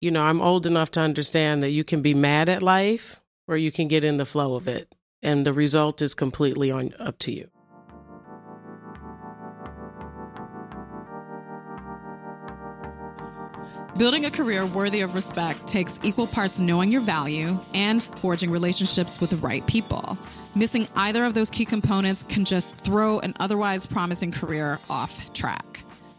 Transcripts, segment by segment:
you know, I'm old enough to understand that you can be mad at life or you can get in the flow of it. And the result is completely on up to you. Building a career worthy of respect takes equal parts knowing your value and forging relationships with the right people. Missing either of those key components can just throw an otherwise promising career off track.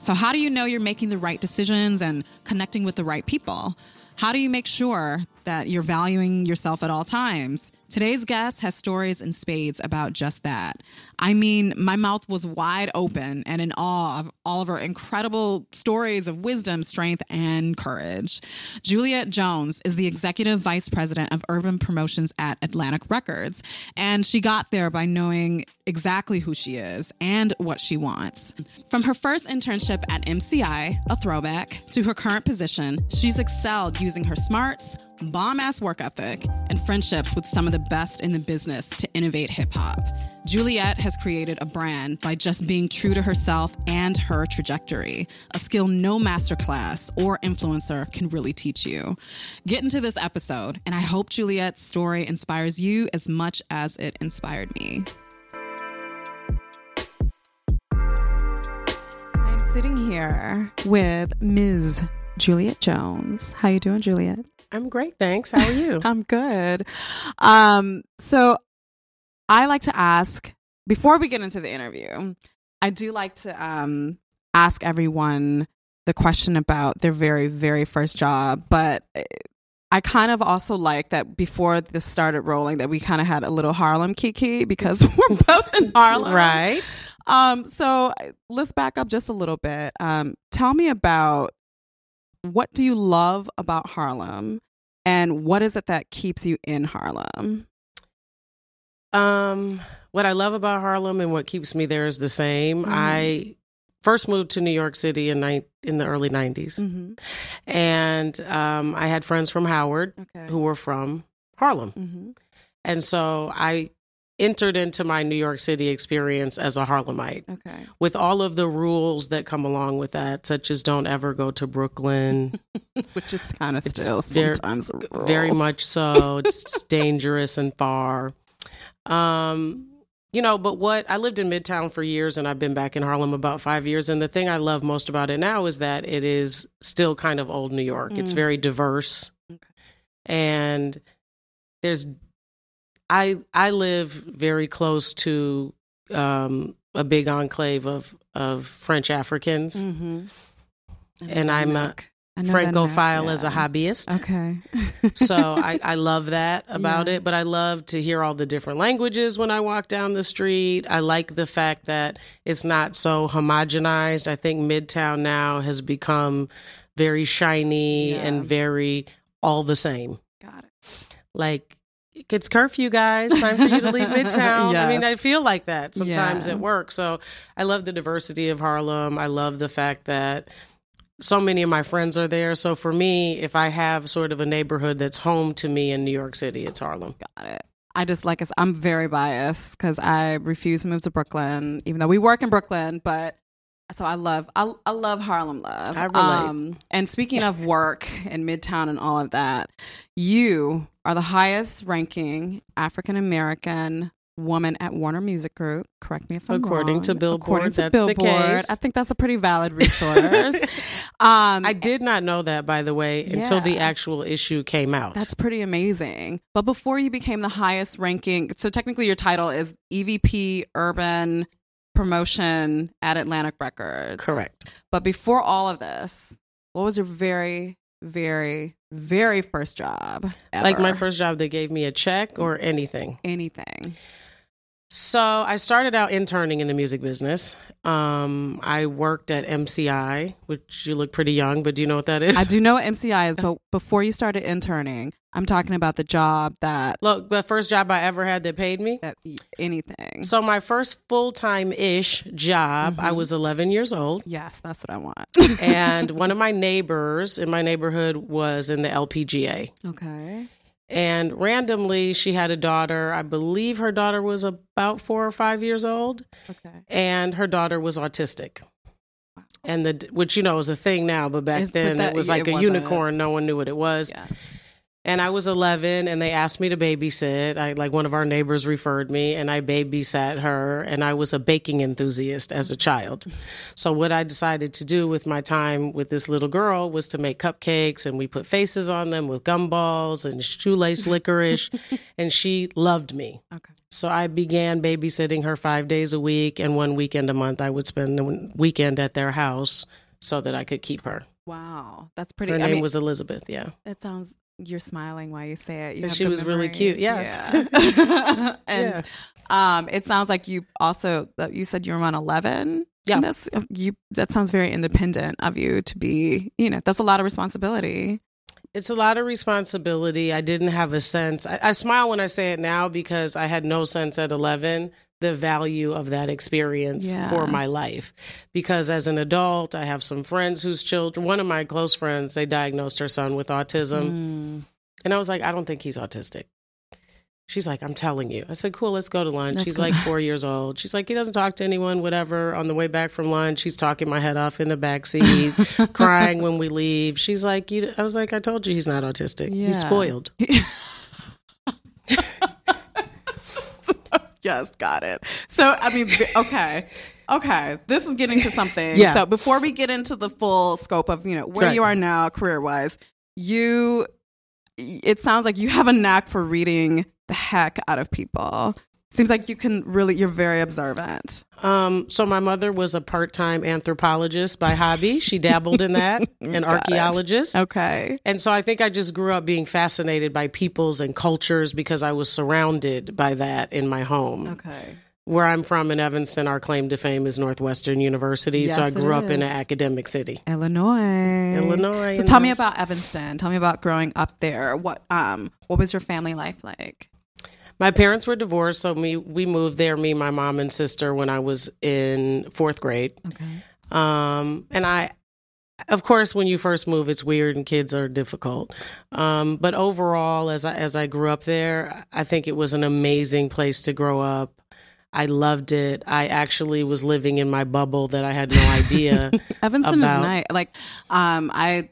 So, how do you know you're making the right decisions and connecting with the right people? How do you make sure that you're valuing yourself at all times? Today's guest has stories in spades about just that. I mean, my mouth was wide open and in awe of all of her incredible stories of wisdom, strength, and courage. Juliette Jones is the executive vice president of urban promotions at Atlantic Records, and she got there by knowing exactly who she is and what she wants. From her first internship at MCI, a throwback, to her current position, she's excelled using her smarts bomb ass work ethic, and friendships with some of the best in the business to innovate hip hop. Juliette has created a brand by just being true to herself and her trajectory, a skill no masterclass or influencer can really teach you. Get into this episode, and I hope Juliette's story inspires you as much as it inspired me. I'm sitting here with Ms. Juliette Jones. How you doing, Juliette? I'm great, thanks. How are you? I'm good. Um, so I like to ask before we get into the interview, I do like to um, ask everyone the question about their very, very first job. But I kind of also like that before this started rolling, that we kind of had a little Harlem kiki because we're both in Harlem. right. Um, so let's back up just a little bit. Um, tell me about what do you love about Harlem and what is it that keeps you in Harlem? Um, what I love about Harlem and what keeps me there is the same. Mhm. I first moved to New York City in ni- in the early 90s. Mm-hmm. And um, I had friends from Howard Okay. who were from Harlem. Mm-hmm. And so I entered into my New York City experience as a Harlemite Okay. with all of the rules that come along with that, such as don't ever go to Brooklyn. Which is kind of still ver- sometimes. Very much so. It's dangerous and far. Um, you know, but what I lived in Midtown for years and I've been back in Harlem about five years. And the thing I love most about it now is that it is still kind of old New York. It's Mm. very diverse. Okay. And there's I I live very close to um a big enclave of of French Africans. Mm-hmm. And I'm a Francophile as a hobbyist. Okay. so I, I love that about Yeah. it. But I love to hear all the different languages when I walk down the street. I like the fact that it's not so homogenized. I think Midtown now has become very shiny Yeah. and very all the same. Got it. Like it's curfew, guys. Time for you to leave Midtown. I mean, I feel like that sometimes Yeah. at work. So I love the diversity of Harlem. I love the fact that so many of my friends are there. So for me, if I have sort of a neighborhood that's home to me in New York City, it's Harlem. Got it. I just like I said, I'm very biased because I refuse to move to Brooklyn, even though we work in Brooklyn. But so I love I, I love Harlem love. I relate. Um, and speaking of work and Midtown and all of that, you are the highest ranking African American woman at Warner Music Group. Correct me if I'm According wrong. to Billboard, According to that's the Billboard, case. I think that's a pretty valid resource. um, I did not know that, by the way, until the actual issue came out. That's pretty amazing. But before you became the highest ranking, so technically your title is EVP Urban Promotion at Atlantic Records. correct. But before all of this, what was your very, very, very first job? Like my first job, they gave me a check or anything. anything. So I started out interning in the music business. Um, I worked at MCI, which you look pretty young, but do you know what that is? I do know what MCI is, but before you started interning, I'm talking about the job that, Look, the first job I ever had that paid me. that anything. So my first full time ish job, I Mhm. was 11 years old, yes, that's what I want. and one of my neighbors in my neighborhood was in the LPGA. okay. And randomly, she had a daughter. I believe her daughter was about four or five years old, Okay. and her daughter was autistic. and the which you know is a thing now, but back It's- but then that- it was like it a unicorn. No one knew what it was. Yes. And I was 11, and they asked me to babysit. I like one of our neighbors referred me, and I babysat her. And I was a baking enthusiast as a child. So what I decided to do with my time with this little girl was to make cupcakes, and we put faces on them with gumballs and shoelace licorice, and she loved me. Okay. So I began babysitting her five days a week, and one weekend a month I would spend the weekend at their house so that I could keep her. Wow, that's pretty. Her I name mean, was Elizabeth. Yeah. It sounds. You're smiling while you say it. You have she was really cute, yeah. Yeah. and um, it sounds like you also. You said you were around 11. Yeah. And that's you. That sounds very independent of you to be. You know, that's a lot of responsibility. It's a lot of responsibility. I didn't have a sense. I, I smile when I say it now because I had no sense at 11 the value of that experience Yeah. for my life. Because as an adult, I have some friends whose children, one of my close friends, they diagnosed her son with autism. Mm. And I was like, I don't think he's autistic. She's like, I'm telling you. I said, cool, let's go to lunch. Let's He's like four years old. She's like, he doesn't talk to anyone, whatever. On the way back from lunch, he's talking my head off in the back seat, crying when we leave. She's like, you, I was like, I told you he's not autistic. Yeah. He's spoiled. Yes, got it. So, I mean, okay. Okay, this is getting to something. Yeah. So, before we get into the full scope of, you know, where Right. you are now career wise, you, it sounds like you have a knack for reading the heck out of people. Seems like you can really, you're very observant. Um, so my mother was a part-time anthropologist by hobby. She dabbled in that, an it. archaeologist. Okay. And so I think I just grew up being fascinated by peoples and cultures because I was surrounded by that in my home. Okay. Where I'm from in Evanston, our claim to fame is Northwestern University. so I grew up in an academic city. Illinois. Illinois, So tell me about Evanston. Tell me about growing up there. What um what was your family life like? My parents were divorced, so me we moved there, me, my mom, and sister, when I was in fourth grade. Okay. Um, and I, of course, when you first move, it's weird and kids are difficult. Um, but overall, as I as I grew up there, I think it was an amazing place to grow up. I loved it. I actually was living in my bubble that I had no idea. Evanston about- is nice. Like, um, I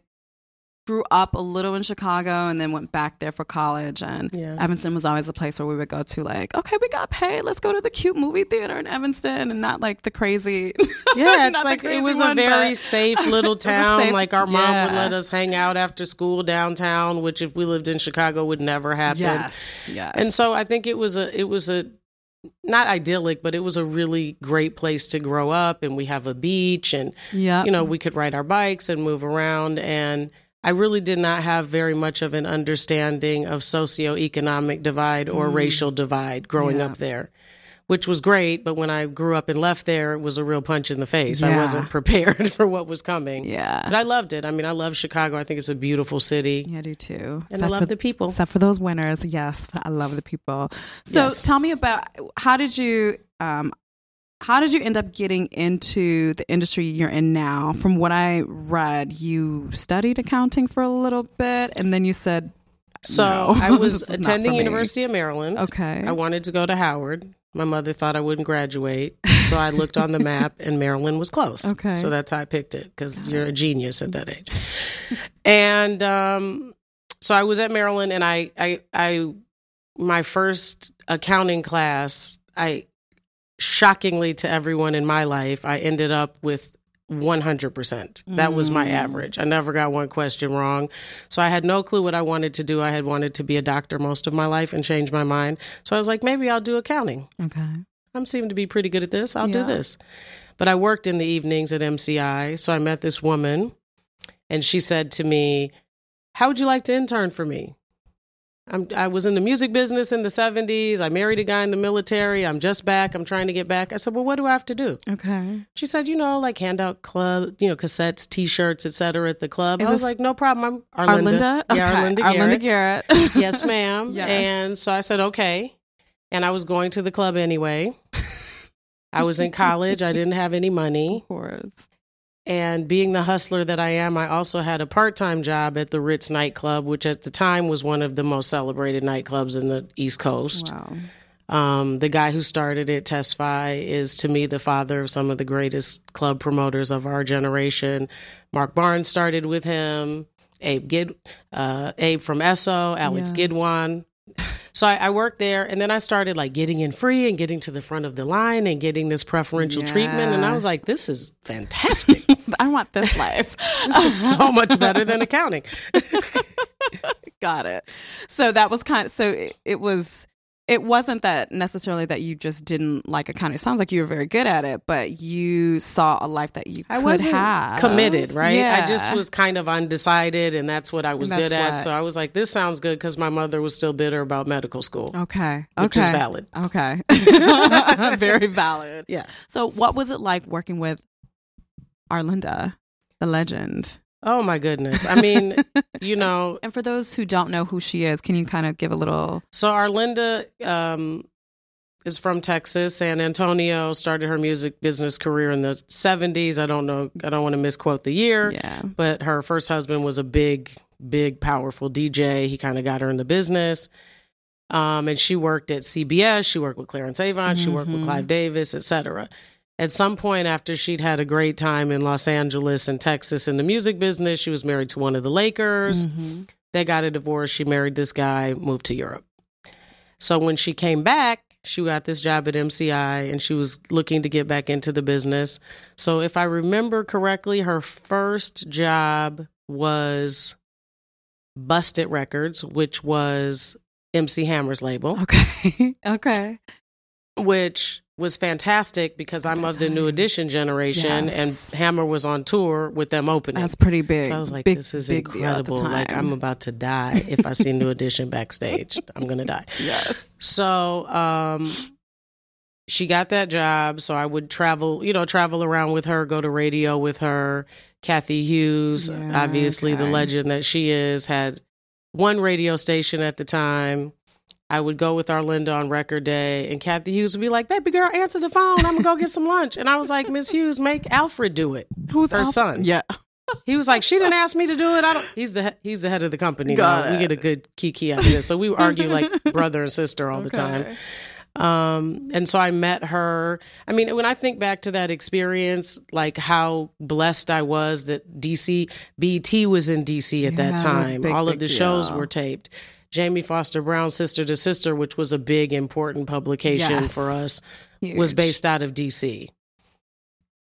grew up a little in Chicago and then went back there for college. And Yeah. Evanston was always a place where we would go to. Like, okay, we got paid. Let's go to the cute movie theater in Evanston, and not like the crazy. Yeah, it's like it was a very safe little It was a town. safe- like our mom would let us hang out after school downtown, which if we lived in Chicago would never happen. Yes, yes. And so I think it was a it was a not idyllic, but it was a really great place to grow up and we have a beach and yeah, you know, we could ride our bikes and move around and I really did not have very much of an understanding of socioeconomic divide or racial divide growing Mm. Yeah. up there, which was great. But when I grew up and left there, it was a real punch in the face. I wasn't prepared for what was coming. yeah. But I loved it. I mean, I love Chicago. I think it's a beautiful city. Yeah, I do too. And I love for, the people. Except for those winners, yes, but I love the people. So Yes. tell me about how did you um how did you end up getting into the industry you're in now? From what I read, you studied accounting for a little bit and then you said So No, I was this is not attending. University of Maryland. Okay. I wanted to go to Howard. My mother thought I wouldn't graduate, so I looked on the map, and Maryland was close. Okay. so that's how I picked it because you're a genius at that age. and um, so I was at Maryland, and I, I, I, my first accounting class, I, shockingly to everyone in my life, I ended up with 100%. That was my Mm. average. I never got one question wrong. So I had no clue what I wanted to do. I had wanted to be a doctor most of my life and changed my mind. So I was like, maybe I'll do accounting. Okay. I'm seeming to be pretty good at this. I'll Yeah. do this. But I worked in the evenings at MCI. So I met this woman and she said to me, How would you like to intern for me? I'm, I was in the music business in the 70s. I married a guy in the military. I'm just back. I'm trying to get back. I said, Well, what do I have to do? Okay. She said, You know, like hand out club, you know, cassettes, t shirts, et cetera at the club. Is I was like, No problem. I'm Arlinda. Arlinda? Okay. Yeah, Arlinda Garrett. Arlinda Garrett. yes, ma'am. Yes. And so I said, okay. And I was going to the club anyway. I was in college. I didn't have any money. of course. And being the hustler that I am, I also had a part time job at the Ritz nightclub, which at the time was one of the most celebrated nightclubs in the East Coast. Wow. Um, the guy who started it, Testify, is to me the father of some of the greatest club promoters of our generation. Mark Barnes started with him. Abe Gid, uh, Abe from Esso, Alex Yeah. Gidwan. So I, I worked there, and then I started like getting in free and getting to the front of the line and getting this preferential treatment. And I was like, "This is fantastic. I want this life. this is so much better than accounting." Got it. So that was kind of so it, it was it wasn't that necessarily that you just didn't like accounting. It sounds like you were very good at it, but you saw a life that you I could wasn't have committed, right? Yeah. I just was kind of undecided, and that's what I was And that's good at. So I was like, "This sounds good," because my mother was still bitter about medical school, okay. which okay. is valid. Okay. very valid. Yeah. So what was it like working with Arlinda, the legend? Oh my goodness. I mean, you know, And for those who don't know who she is, can you kind of give a little So Arlinda um, is from Texas, San Antonio. Started her music business career in the '70s. I don't know. I don't want to misquote the year, Yeah. but her first husband was a big, big, powerful DJ. He kind of got her in the business. Um, and she worked at CBS. She worked with Clarence Avant. She worked with Mhm. Clive Davis, etc. At some point, after she'd had a great time in Los Angeles and Texas in the music business, she was married to one of the Lakers. Mhm. They got a divorce. She married this guy, moved to Europe. So when she came back, she got this job at MCI and she was looking to get back into the business. So if I remember correctly, her first job was Bust It Records, which was MC Hammer's label, Okay. okay. which was fantastic because I'm of the new edition generation Yes. and Hammer was on tour with them opening. That's pretty big. So I was like, Big- this is big deal at the incredible. Like. I'm about to die if I see New Edition backstage. I'm going to die. yes. So, um, she got that job. So I would travel, you know, travel around with her, go to radio with her. Cathy Hughes, Yeah, obviously the legend that she is, had one radio station at the time. I would go with Arlinda on record day, and Cathy Hughes would be like, "Baby girl, answer the phone. I'm gonna go get some lunch." And I was like, "Miss Hughes, make Alfred do it." Who's Her son. Yeah. He was like, "She didn't ask me to do it. I don't." He's the he's the head of the company Got now. We get a good kiki out of this, so we argue like brother and sister all the time. Um, and so I met her. I mean, when I think back to that experience, like how blessed I was that DC BT was in DC at Yeah, that time. big, All of the shows were taped. Jamie Foster Brown, Sister to Sister, which was a big important publication Yes. for us, was based out of DC.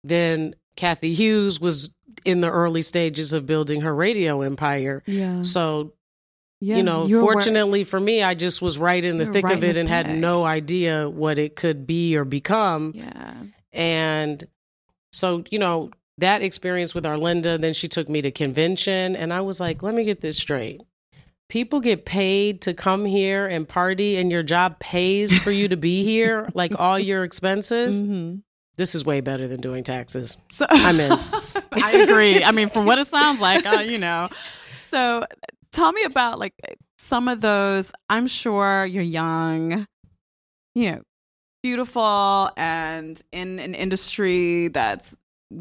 Then Cathy Hughes was in the early stages of building her radio empire. Yeah. So yeah. you know, fortunately for me, I just was right in the You were thick right of it and had no idea what it could be or become. Yeah. And so, you know, that experience with Arlinda, then she took me to convention and I was like, let me get this straight. People get paid to come here and party and your job pays for you to be here, like all your expenses. Mhm. This is way better than doing taxes. So I'm in. I agree. I mean, from what it sounds like, uh, you know. So, tell me about like some of those. I'm sure you're young, you know, beautiful, and in an industry that's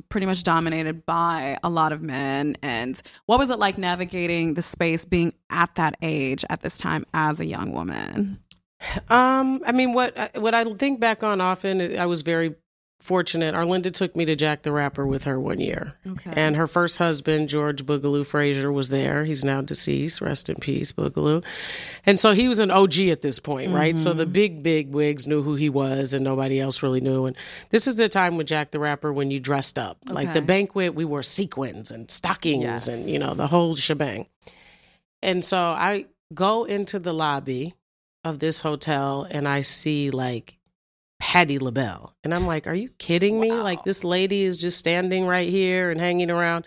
pretty much dominated by a lot of men. And what was it like navigating the space, being at that age at this time as a young woman? Um, I mean, what what I think back on often, I was very fortunate. Arlinda took me to Jack the Rapper with her one year, Okay. and her first husband, George Boogaloo Frazier, was there. He's now deceased. Rest in peace, Boogaloo. And so he was an OG at this point, right? So the mm-hmm. big big wigs knew who he was, and nobody else really knew. And this is the time with Jack the Rapper when you dressed up, like the banquet. We wore sequins and stockings, Yes. and you know the whole shebang. And so I go into the lobby of this hotel and I see like Patti LaBelle. And I'm like, are you kidding me? Wow. Like this lady is just standing right here and hanging around.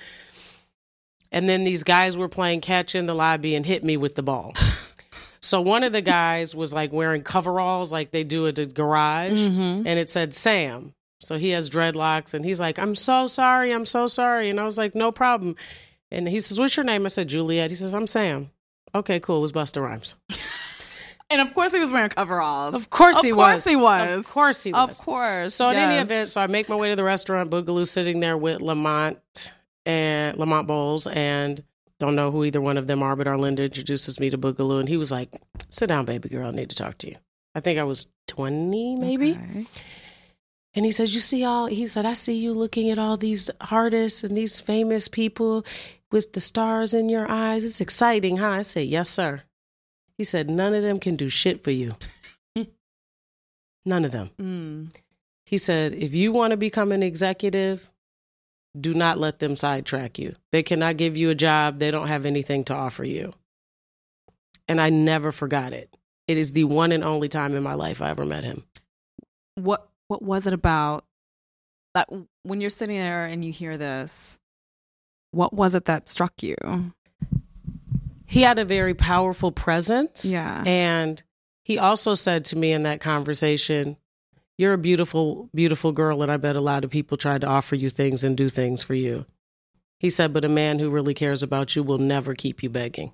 And then these guys were playing catch in the lobby and hit me with the ball. so one of the guys was like wearing coveralls like they do at the garage Mhm. and it said Sam. So he has dreadlocks and he's like, I'm so sorry, I'm so sorry. And I was like, no problem. And he says, What's your name? I said, Juliet. He says, I'm Sam. Okay, cool. It was Busta Rhymes. And of course, he was wearing coveralls. Of course Of he course was. Of course he was. Of course he was. Of course. So in any event, so I make my way to the restaurant, Boogaloo sitting there with Lamont and Lamont Bowles and don't know who either one of them are, but Arlinda introduces me to Boogaloo and he was like, Sit down, baby girl, I need to talk to you. I think I was 20 maybe. Okay. And he says, You see all, he said, I see you looking at all these artists and these famous people with the stars in your eyes. It's exciting, huh? I said, Yes, sir. He said, None of them can do shit for you. None of them. Mm. He said, If you want to become an executive, do not let them sidetrack you. They cannot give you a job, they don't have anything to offer you. And I never forgot it. It is the one and only time in my life I ever met him. What what was it about that when you're sitting there and you hear this? What was it that struck you? He had a very powerful presence. Yeah. And he also said to me in that conversation, You're a beautiful, beautiful girl, and I bet a lot of people tried to offer you things and do things for you. He said, But a man who really cares about you will never keep you begging.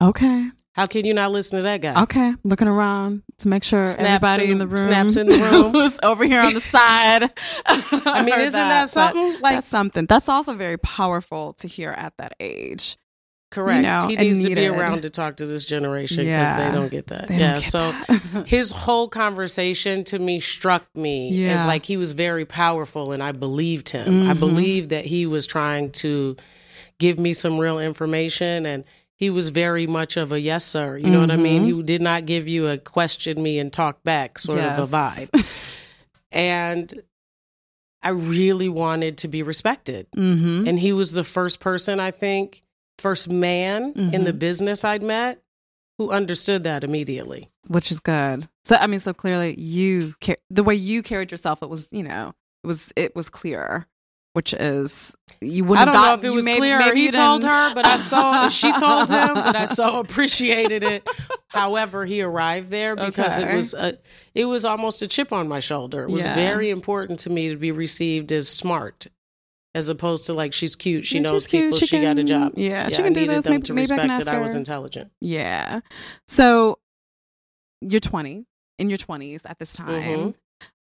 Okay. How can you not listen to that guy? Okay. Looking around to make sure Snaps everybody in in the- room snaps in the room. who's over here on the side. I mean, isn't that but something? Like- that's something. That's also very powerful to hear at that age. Correct. know, he needs to be around to talk to this generation because Yeah. they don't get that. They yeah. get so that. his whole conversation to me struck me Yeah. as like he was very powerful and I believed him. I Mhm. believed that he was trying to give me some real information and he was very much of a yes sir. You know what I mean? Mhm. He did not give you a question me and talk back sort of a vibe. And I really wanted to be respected. mm-hmm. And he was the first person, I think, first man in the Mhm. business I'd met who understood that immediately. Which is good. So I mean, so clearly you car- the way you carried yourself, it was you know it was it was clear, which is you wouldn't. I don't have know if it you was maybe- clear maybe he told her, but I saw she told him, but I so appreciated it. However, he arrived there because it was a, it was almost a chip on my shoulder. It was Yeah. very important to me to be received as smart, as opposed to like she's cute, she Yeah, knows people, she she, got a job. yeah, she I can do needed this. them Maybe- to maybe I can respect ask that I was intelligent. Yeah. So you're 20 in your 20s at this time.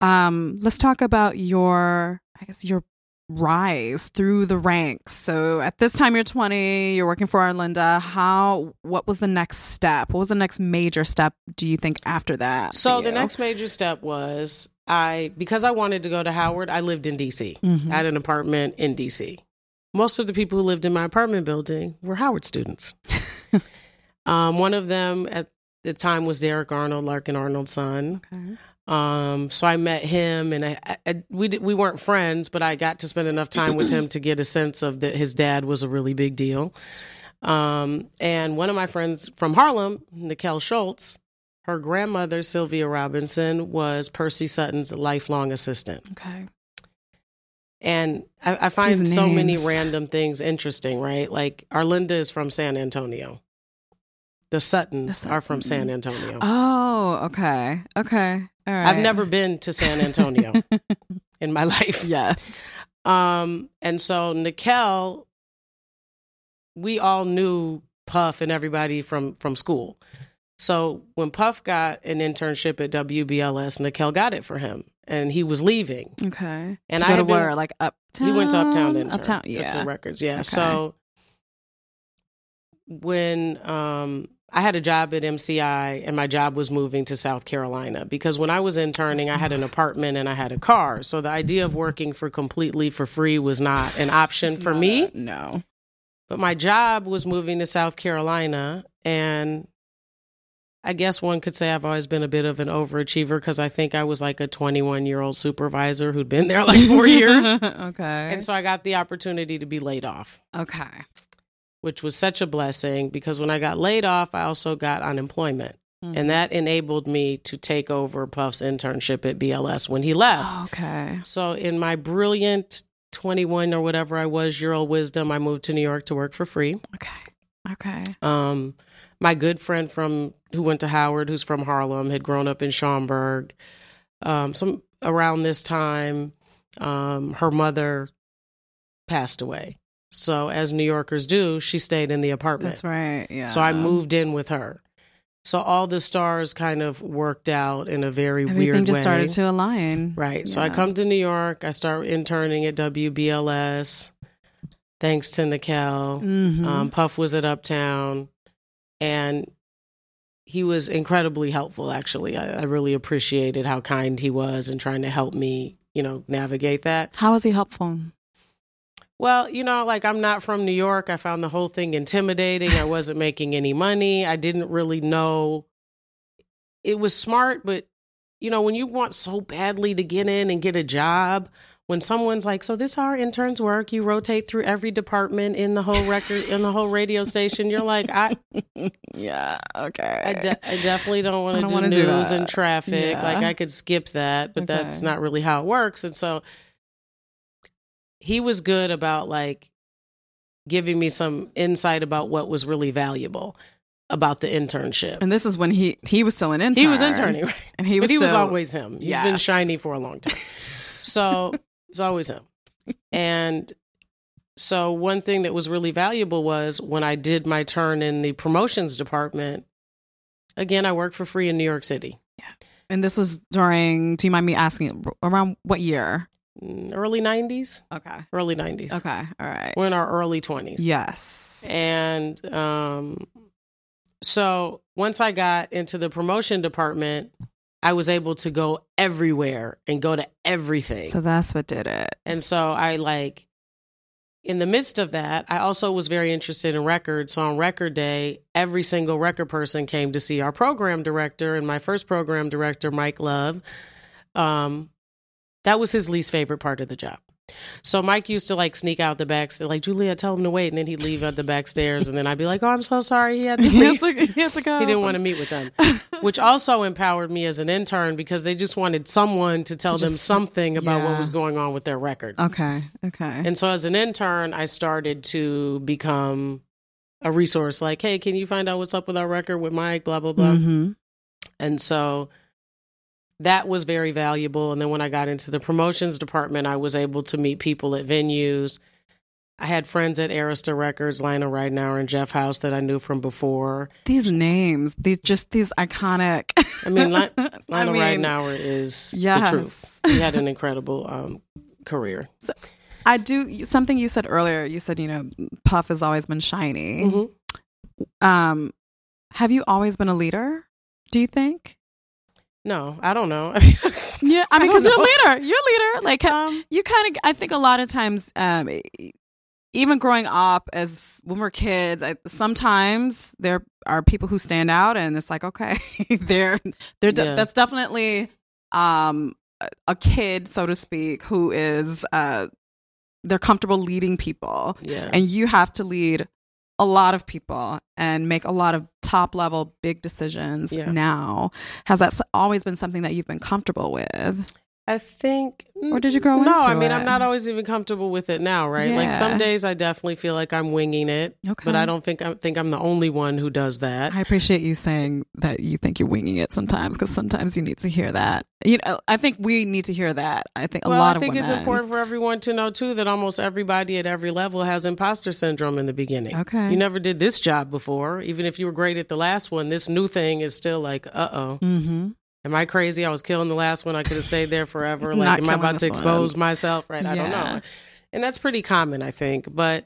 Mhm. Um, let's talk about your, I guess, your rise through the ranks. So at this time, you're 20. You're working for Arlinda. How? What was the next step? What was the next major step? Do you think after that? So the next major step was I because I wanted to go to Howard, I lived in DC. Mhm. I had an apartment in DC. Most of the people who lived in my apartment building were Howard students. um, one of them at the time was Derek Arnold, Larkin Arnold's son. Okay. Um, so I met him, and I, I, we we weren't friends, but I got to spend enough time with him to get a sense of that his dad was a really big deal. Um, and one of my friends from Harlem, Nikel Schultz, her grandmother Sylvia Robinson was Percy Sutton's lifelong assistant. Okay. And I, I find so many random things interesting, right? Like Arlinda is from San Antonio. The Suttons The are from San Antonio. Oh, okay. Okay. All right. I've never been to San Antonio in my life. yes. Um, and so Nikel, we all knew Puff and everybody from from school. So when Puff got an internship at WBLS, Nikel got it for him, and he was leaving. Okay. And to I go to been- where? Like uptown. He went to Uptown intern. Uptown. Uptown Yeah. Records. Yeah. Okay. So when um, I had a job at MCI and my job was moving to South Carolina because when I was interning, I had an apartment and I had a car. So the idea of working for completely for free was not an option for me. a- no. But my job was moving to South Carolina and I guess one could say I've always been a bit of an overachiever because I think I was like a 21 year old supervisor who'd been there like four years. okay. And so I got the opportunity to be laid off, okay. which was such a blessing because when I got laid off, I also got unemployment. Mm-hmm. And that enabled me to take over Puff's internship at BLS when he left. Oh, okay. So, in my brilliant 21 or whatever I was year old wisdom, I moved to New York to work for free. Okay. Okay. Um, my good friend from who went to Howard, who's from Harlem, had grown up in Schaumburg. Um, some around this time, um, her mother passed away. So, as New Yorkers do, she stayed in the apartment. That's right. Yeah. So I moved in with her. So all the stars kind of worked out in a very Everything weird way. Everything just started to align. Right. So I come to New York. I start interning at WBLS. Thanks to Nikel. Mhm. Um, Puff was at Uptown, and he was incredibly helpful. Actually, I, I really appreciated how kind he was and trying to help me, you know, navigate that. How was he helpful? Well, you know, like I'm not from New York. I found the whole thing intimidating. I wasn't making any money. I didn't really know. It was smart, but you know, when you want so badly to get in and get a job, when someone's like, "So this is our interns work," you rotate through every department in the whole record in the whole radio station. You're like, I, Yeah. Okay. I, de- I definitely don't want to do news do and traffic. Yeah. Like I could skip that, but that's not really how it works. And so he was good about like giving me some insight about what was really valuable about the internship. and this is when he he was still an intern. he was interning, right? and he was. but he was always him. He's been shiny for a long time. So it's always him. And so one thing that was really valuable was when I did my turn in the promotions department. Again, I worked for free in New York City. Yeah. And this was during. Do you mind me asking around what year? Mm, Early 90s? Okay. Early 90s. Okay. All right. We're in our early 20s. Yes. And um, so once I got into the promotion department, I was able to go everywhere and go to everything. So that's what did it. and so I like, in the midst of that, I also was very interested in records. So on record day, every single record person came to see our program director. And my first program director, Mike Love, um, that was his least favorite part of the job. So Mike used to like sneak out the back, like Julia, tell him to wait, and then he'd leave at the back stairs, and then I'd be like, "Oh, I'm so sorry, he had to He to, he to go. He didn't want to meet with them," which also empowered me as an intern because they just wanted someone to tell To them just- something about yeah. what was going on with their record. Okay. Okay. And so as an intern, I started to become a resource like, hey, can you find out what's up with our record with Mike, blah, blah, blah. Mhm. And so that was very valuable. And then when I got into the promotions department, I was able to meet people at venues. I had friends at Arista Records, Lionel Ridenour and Jeff House that I knew from before. These names, these just these iconic. I mean, Li- I Lionel mean, Ridenour is Yes. the truth. He had an incredible um, career. I do something you said earlier. You said you know Puff has always been shiny. Mhm. Um, have you always been a leader? Do you think? No, I don't know. Yeah, I mean, because you're a leader. You're a leader. Like um, you kind of. I think a lot of times, um, even growing up as when we're kids, I, sometimes there are people who stand out, and it's like, okay, they're they're de- Yeah. that's definitely um a- a kid, so to speak, who is uh they're comfortable leading people, yeah. and you have to lead a lot of people and make a lot of top level big decisions Yeah. now has that always been something that you've been comfortable with I think, Or did you grow into? No, I mean, it? I'm not always even comfortable with it now, right? Like some days, I definitely feel like I'm winging it, okay but I don't think I think I'm the only one who does that. I appreciate you saying that you think you're winging it sometimes because sometimes you need to hear that. You know, I think we need to hear that. I think a well, lot I think of it's important for everyone to know too that almost everybody at every level has imposter syndrome in the beginning. Okay. You never did this job before, even if you were great at the last one. This new thing is still like, uh oh. Mm-hmm. Am I crazy? I was killing the last one. I could have stayed there forever. Like, am I about to expose one. myself? Right? I don't know. And that's pretty common, I think. But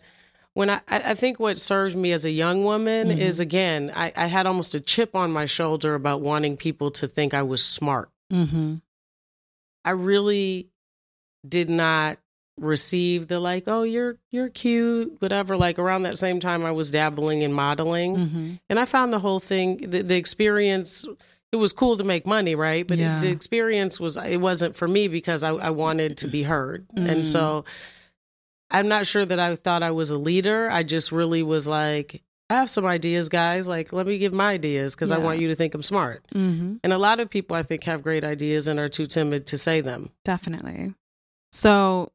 when I, I think what served me as a young woman Mhm. is again, I, I had almost a chip on my shoulder about wanting people to think I was smart. Mm-hmm. I really did not receive the like, oh, you're you're cute, whatever. Like around that same time, I was dabbling in modeling, Mm-hmm. and I found the whole thing, the, the experience. It was cool to make money, right? But Yeah. it, the experience was it wasn't for me because I, I wanted to be heard, Mm. and so I'm not sure that I thought I was a leader. I just really was like, I have some ideas, guys. Like, let me give my ideas because I want you to think I'm smart. Mm-hmm. And a lot of people, I think, have great ideas and are too timid to say them. Definitely. So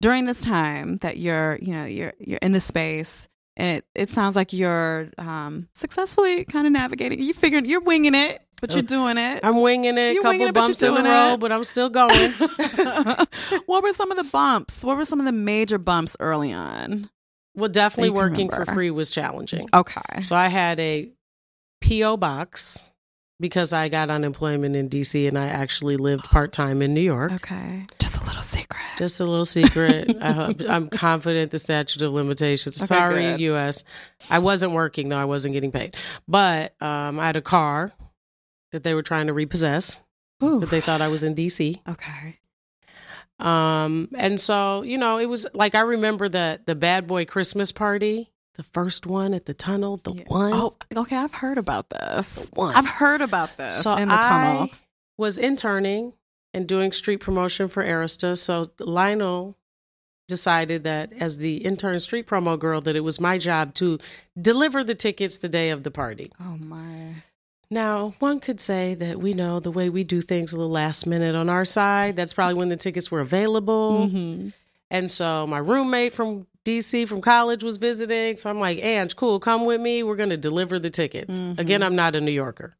during this time that you're, you know, you're you're in the space, and it, it sounds like you're um, successfully kind of navigating. You figuring you're winging it, but you're doing it. I'm winging it. You couple winging it, bumps in the road, it. but I'm still going. what were some of the bumps? What were some of the major bumps early on? well, definitely working for free was challenging. Okay. So I had a PO box because I got unemployment in DC and I actually lived part time in New York. Okay. Just a little secret. Just a little secret. I hope, I'm confident the statute of limitations. Okay, Sorry, good. U.S. I wasn't working though. I wasn't getting paid, but um, I had a car that they were trying to repossess, Ooh. but they thought I was in D.C. Okay. Um, and so you know, it was like I remember the the bad boy Christmas party, the first one at the tunnel, the Yeah. one. Oh, okay. I've heard about this. The one. I've heard about this so in the tunnel. I was interning and doing street promotion for Arista. So Lionel decided that as the intern street promo girl that it was my job to deliver the tickets the day of the party. Oh my. Now, one could say that we know the way we do things a little last minute on our side. That's probably when the tickets were available. Mhm. And so my roommate from DC from college was visiting. So I'm like, Ange, cool, come with me. We're going to deliver the tickets. Mhm. Again, I'm not a New Yorker.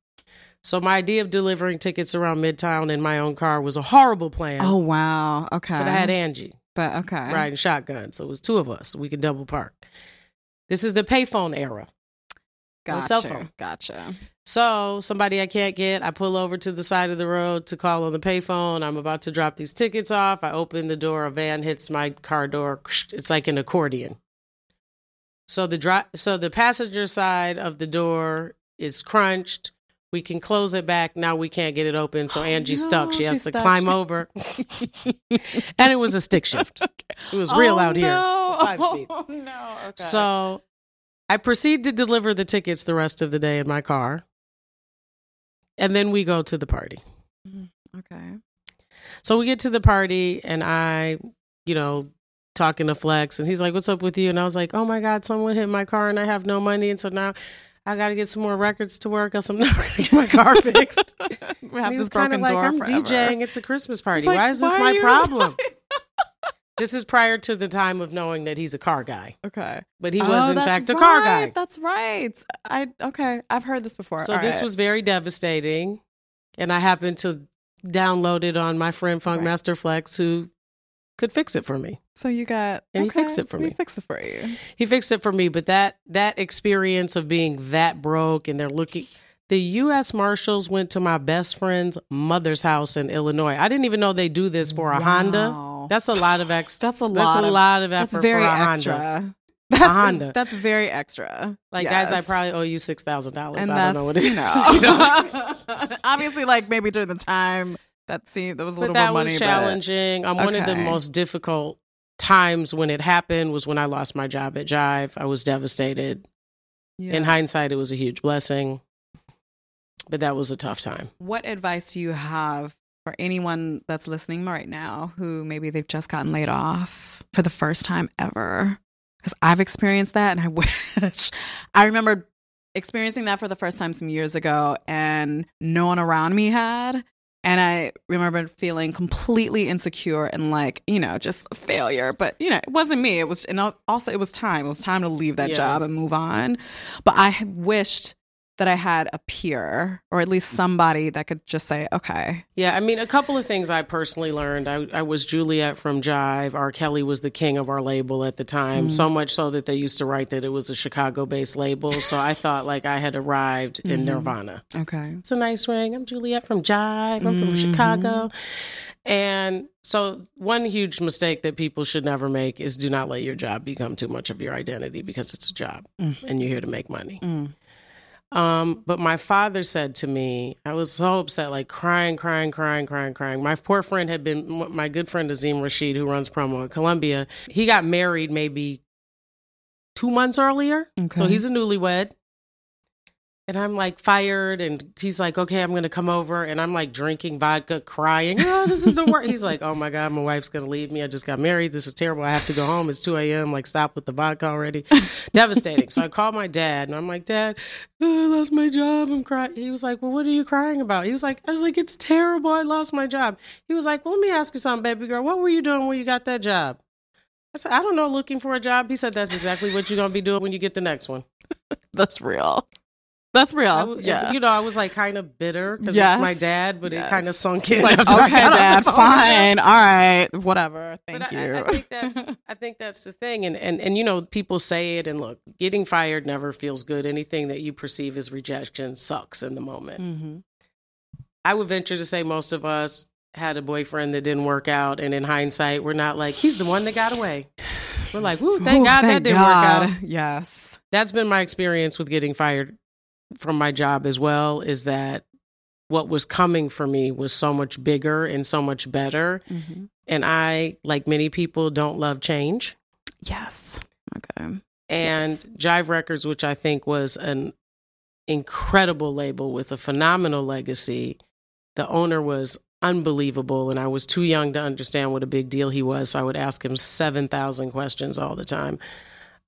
So my idea of delivering tickets around Midtown in my own car was a horrible plan. Oh wow. Okay. But I had Angie But okay. riding shotgun. So it was two of us. We could double park. This is the payphone era. No Gotcha. cell phone. Gotcha. So somebody I can't get, I pull over to the side of the road to call on the payphone. I'm about to drop these tickets off. I open the door. A van hits my car door. It's like an accordion. So the dri- so the passenger side of the door is crunched. We can close it back. Now we can't get it open. So Oh, Angie's no, stuck. She has to stuck. climb over. and it was a stick shift. It was real oh, out here. No. Five speed. Oh no. Okay. So I proceed to deliver the tickets the rest of the day in my car. And then we go to the party. Mm-hmm. okay. So we get to the party and I, you know, talking to Flex and he's like, What's up with you? And I was like, Oh my God, someone hit my car and I have no money. And so now I got to get some more records to work else I'm never going to get my car fixed. we have this broken of like, door I'm forever. DJing. It's a Christmas party. Like, why is this why my problem? this is prior to the time of knowing that he's a car guy. okay. But he was, Oh, in fact, a car right. guy. That's right. I okay. I've heard this before. So All this right. was very devastating. And I happened to download it on my friend Funk Right. Master Flex who could fix it for me. So you got And he fixed it for he me. fixed it for you. He fixed it for me, but that that experience of being that broke and they're looking the US Marshals went to my best friend's mother's house in Illinois. I didn't even know they do this for a Honda. That's a lot of extra. That's a lot. That's a of, lot of effort That's very for a extra. Honda. That's Honda. That's very extra. Like guys, I probably owe you six thousand dollars. I don't know what it is. you know, you know? obviously like maybe during the time that seemed that was a but little that more money. was but- challenging. Um, One of the most difficult times when it happened was when I lost my job at Jive. I was devastated. yeah. In hindsight, it was a huge blessing, but that was a tough time. what advice do you have for anyone that's listening right now who maybe they've just gotten laid off for the first time ever? Because I've experienced that, and I wish I remember experiencing that for the first time some years ago, and no one around me had. And I remember feeling completely insecure and like, you know, just a failure. But, you know, it wasn't me. It was, and also it was time. It was time to leave that Yeah. job and move on. But I wished that I had a peer or at least somebody that could just say, okay, Yeah, I mean, a couple of things I personally learned. I, I was Juliet from Jive. R. Kelly was the king of our label at the time, Mm. so much so that they used to write that it was a Chicago based label. So I thought like I had arrived in Mhm. Nirvana. okay. It's a nice ring. I'm Juliet from Jive. I'm from Mhm. Chicago. And so, one huge mistake that people should never make is do not let your job become too much of your identity because it's a job Mm. and you're here to make money. Um, but my father said to me, I was so upset, like crying, crying, crying, crying, crying. My poor friend had been, my good friend Azim Rashid, who runs promo at Columbia, he got married maybe two months earlier. So he's a newlywed. And I'm like fired, and he's like, "Okay, I'm gonna come over," and I'm like drinking vodka, crying. Oh, this is the worst. He's like, "Oh my god, my wife's gonna leave me. I just got married. This is terrible. I have to go home. It's 2 a.m. Like, stop with the vodka already. Devastating." So I called my dad, and I'm like, "Dad, oh, I lost my job. I'm crying." He was like, "Well, what are you crying about?" He was like, "I was like, it's terrible. I lost my job." He was like, well, "Let me ask you something, baby girl. What were you doing when you got that job?" I said, "I don't know, looking for a job." He said, "That's exactly what you're gonna be doing when you get the next one." That's real. That's real. I yeah. You know, I was like kind of bitter because Yes. it's my dad, but Yes. it kind of sunk in. It's like, okay, dad, the phone with him. fine. All right. Whatever. Thank But you. I, I think that's I think that's the thing, and and and you know, people say it, and look, getting fired never feels good. Anything that you perceive as rejection sucks in the moment. hmm I would venture to say most of us had a boyfriend that didn't work out, and in hindsight, we're not like he's the one that got away. We're like, "Woo, thank Ooh, God thank that didn't God. work out." Yes. That's been my experience with getting fired from my job as well. Is that what was coming for me was so much bigger and so much better, Mm-hmm. and I, like many people, don't love change. Yes. Okay. and Yes. Jive Records, which I think was an incredible label with a phenomenal legacy. The owner was unbelievable, and I was too young to understand what a big deal he was. So I would ask him 7,000 questions all the time.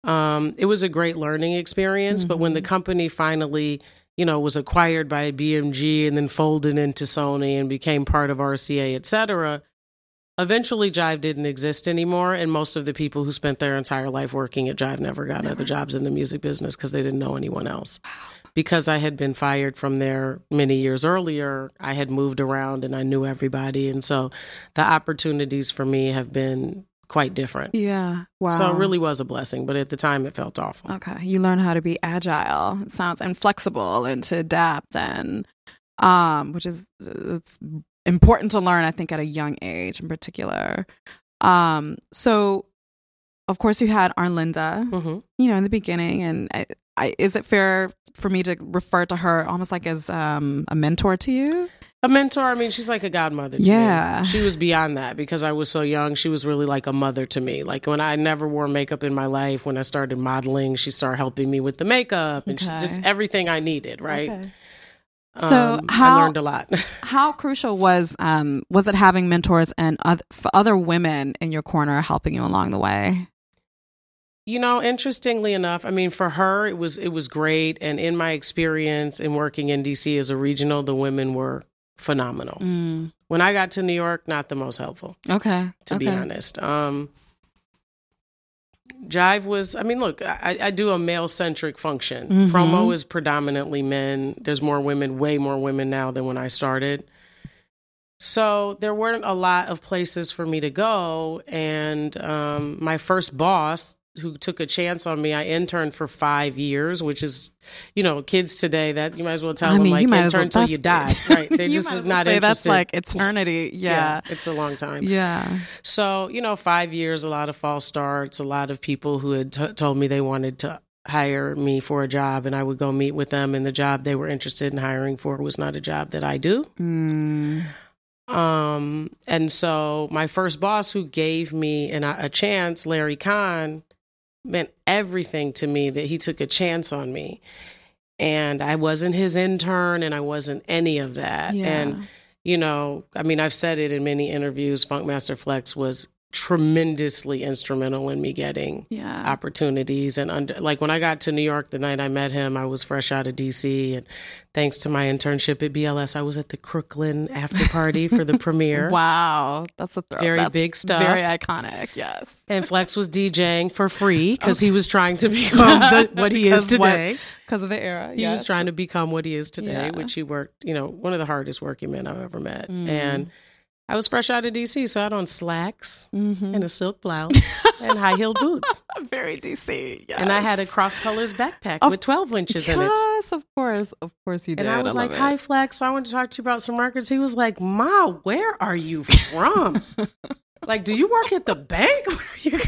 Um, it was a great learning experience, but when the company finally, you know, was acquired by BMG and then folded into Sony and became part of RCA, et cetera, eventually Jive didn't exist anymore. And most of the people who spent their entire life working at Jive never got other jobs in the music business because they didn't know anyone else. Because I had been fired from there many years earlier, I had moved around and I knew everybody. And so the opportunities for me have been quite different. Yeah. Wow. So it really was a blessing, but at the time it felt awful. Okay. You learn how to be agile. It sounds and flexible and to adapt and um which is it's important to learn I think at a young age in particular. Um so of course you had Arlinda, hmm you know, in the beginning and I, I, is it fair for me to refer to her almost like as um a mentor to you? A mentor, I mean, she's like a godmother to Yeah. me. She was beyond that because I was so young. She was really like a mother to me. Like when I never wore makeup in my life, when I started modeling, she started helping me with the makeup and she, just everything I needed, right? Okay. So Um, how- I learned a lot. How crucial was um was it having mentors and other, other women in your corner helping you along the way? You know, interestingly enough, I mean, for her, it was it was great, and in my experience in working in DC as a regional, the women were phenomenal. Mm. When I got to New York, not the most helpful, Okay. to okay. be honest. Um, Jive was, I mean, look, I, I do a male centric function. Mhm. Promo is predominantly men. There's more women, way more women now than when I started. So there weren't a lot of places for me to go. And um, my first boss, who took a chance on me, I interned for five years, which is, you know, kids today that you might as well tell I them mean, like you might intern well you die, right? They're just well not say interested. That's like eternity. Yeah. it's a long time. Yeah. So, you know, five years, a lot of false starts, a lot of people who had t- told me they wanted to hire me for a job, and I would go meet with them, and the job they were interested in hiring for was not a job that I do. Mm. Um, and so my first boss who gave me an, a chance, Larry Kahn, meant everything to me that he took a chance on me. And I wasn't his intern and I wasn't any of that. Yeah. And you know, I mean, I've said it in many interviews. Funkmaster Flex was tremendously instrumental in me getting Yeah. opportunities. And under, like when I got to New York the night I met him, I was fresh out of DC. And thanks to my internship at BLS, I was at the Crooklyn after party for the premiere. Wow. That's a throw. Very That's big stuff. Very iconic. Yes. And Flex was DJing for free because he was trying to become the, what he is today. Because of the era. He yes. was trying to become what he is today, Yeah. which he worked, you know, one of the hardest working men I've ever met. Mm. And I was fresh out of DC, so I had on slacks Mhm. and a silk blouse and high heeled boots. Very DC. Yes. And I had a cross colors backpack Of- with 12 inches in it. Yes, of course. Of course you did. And I was like, love "Hi. Flex. So I wanted to talk to you about some records." He was like, "Ma, where are you from? like, do you work at the bank? Where are you?"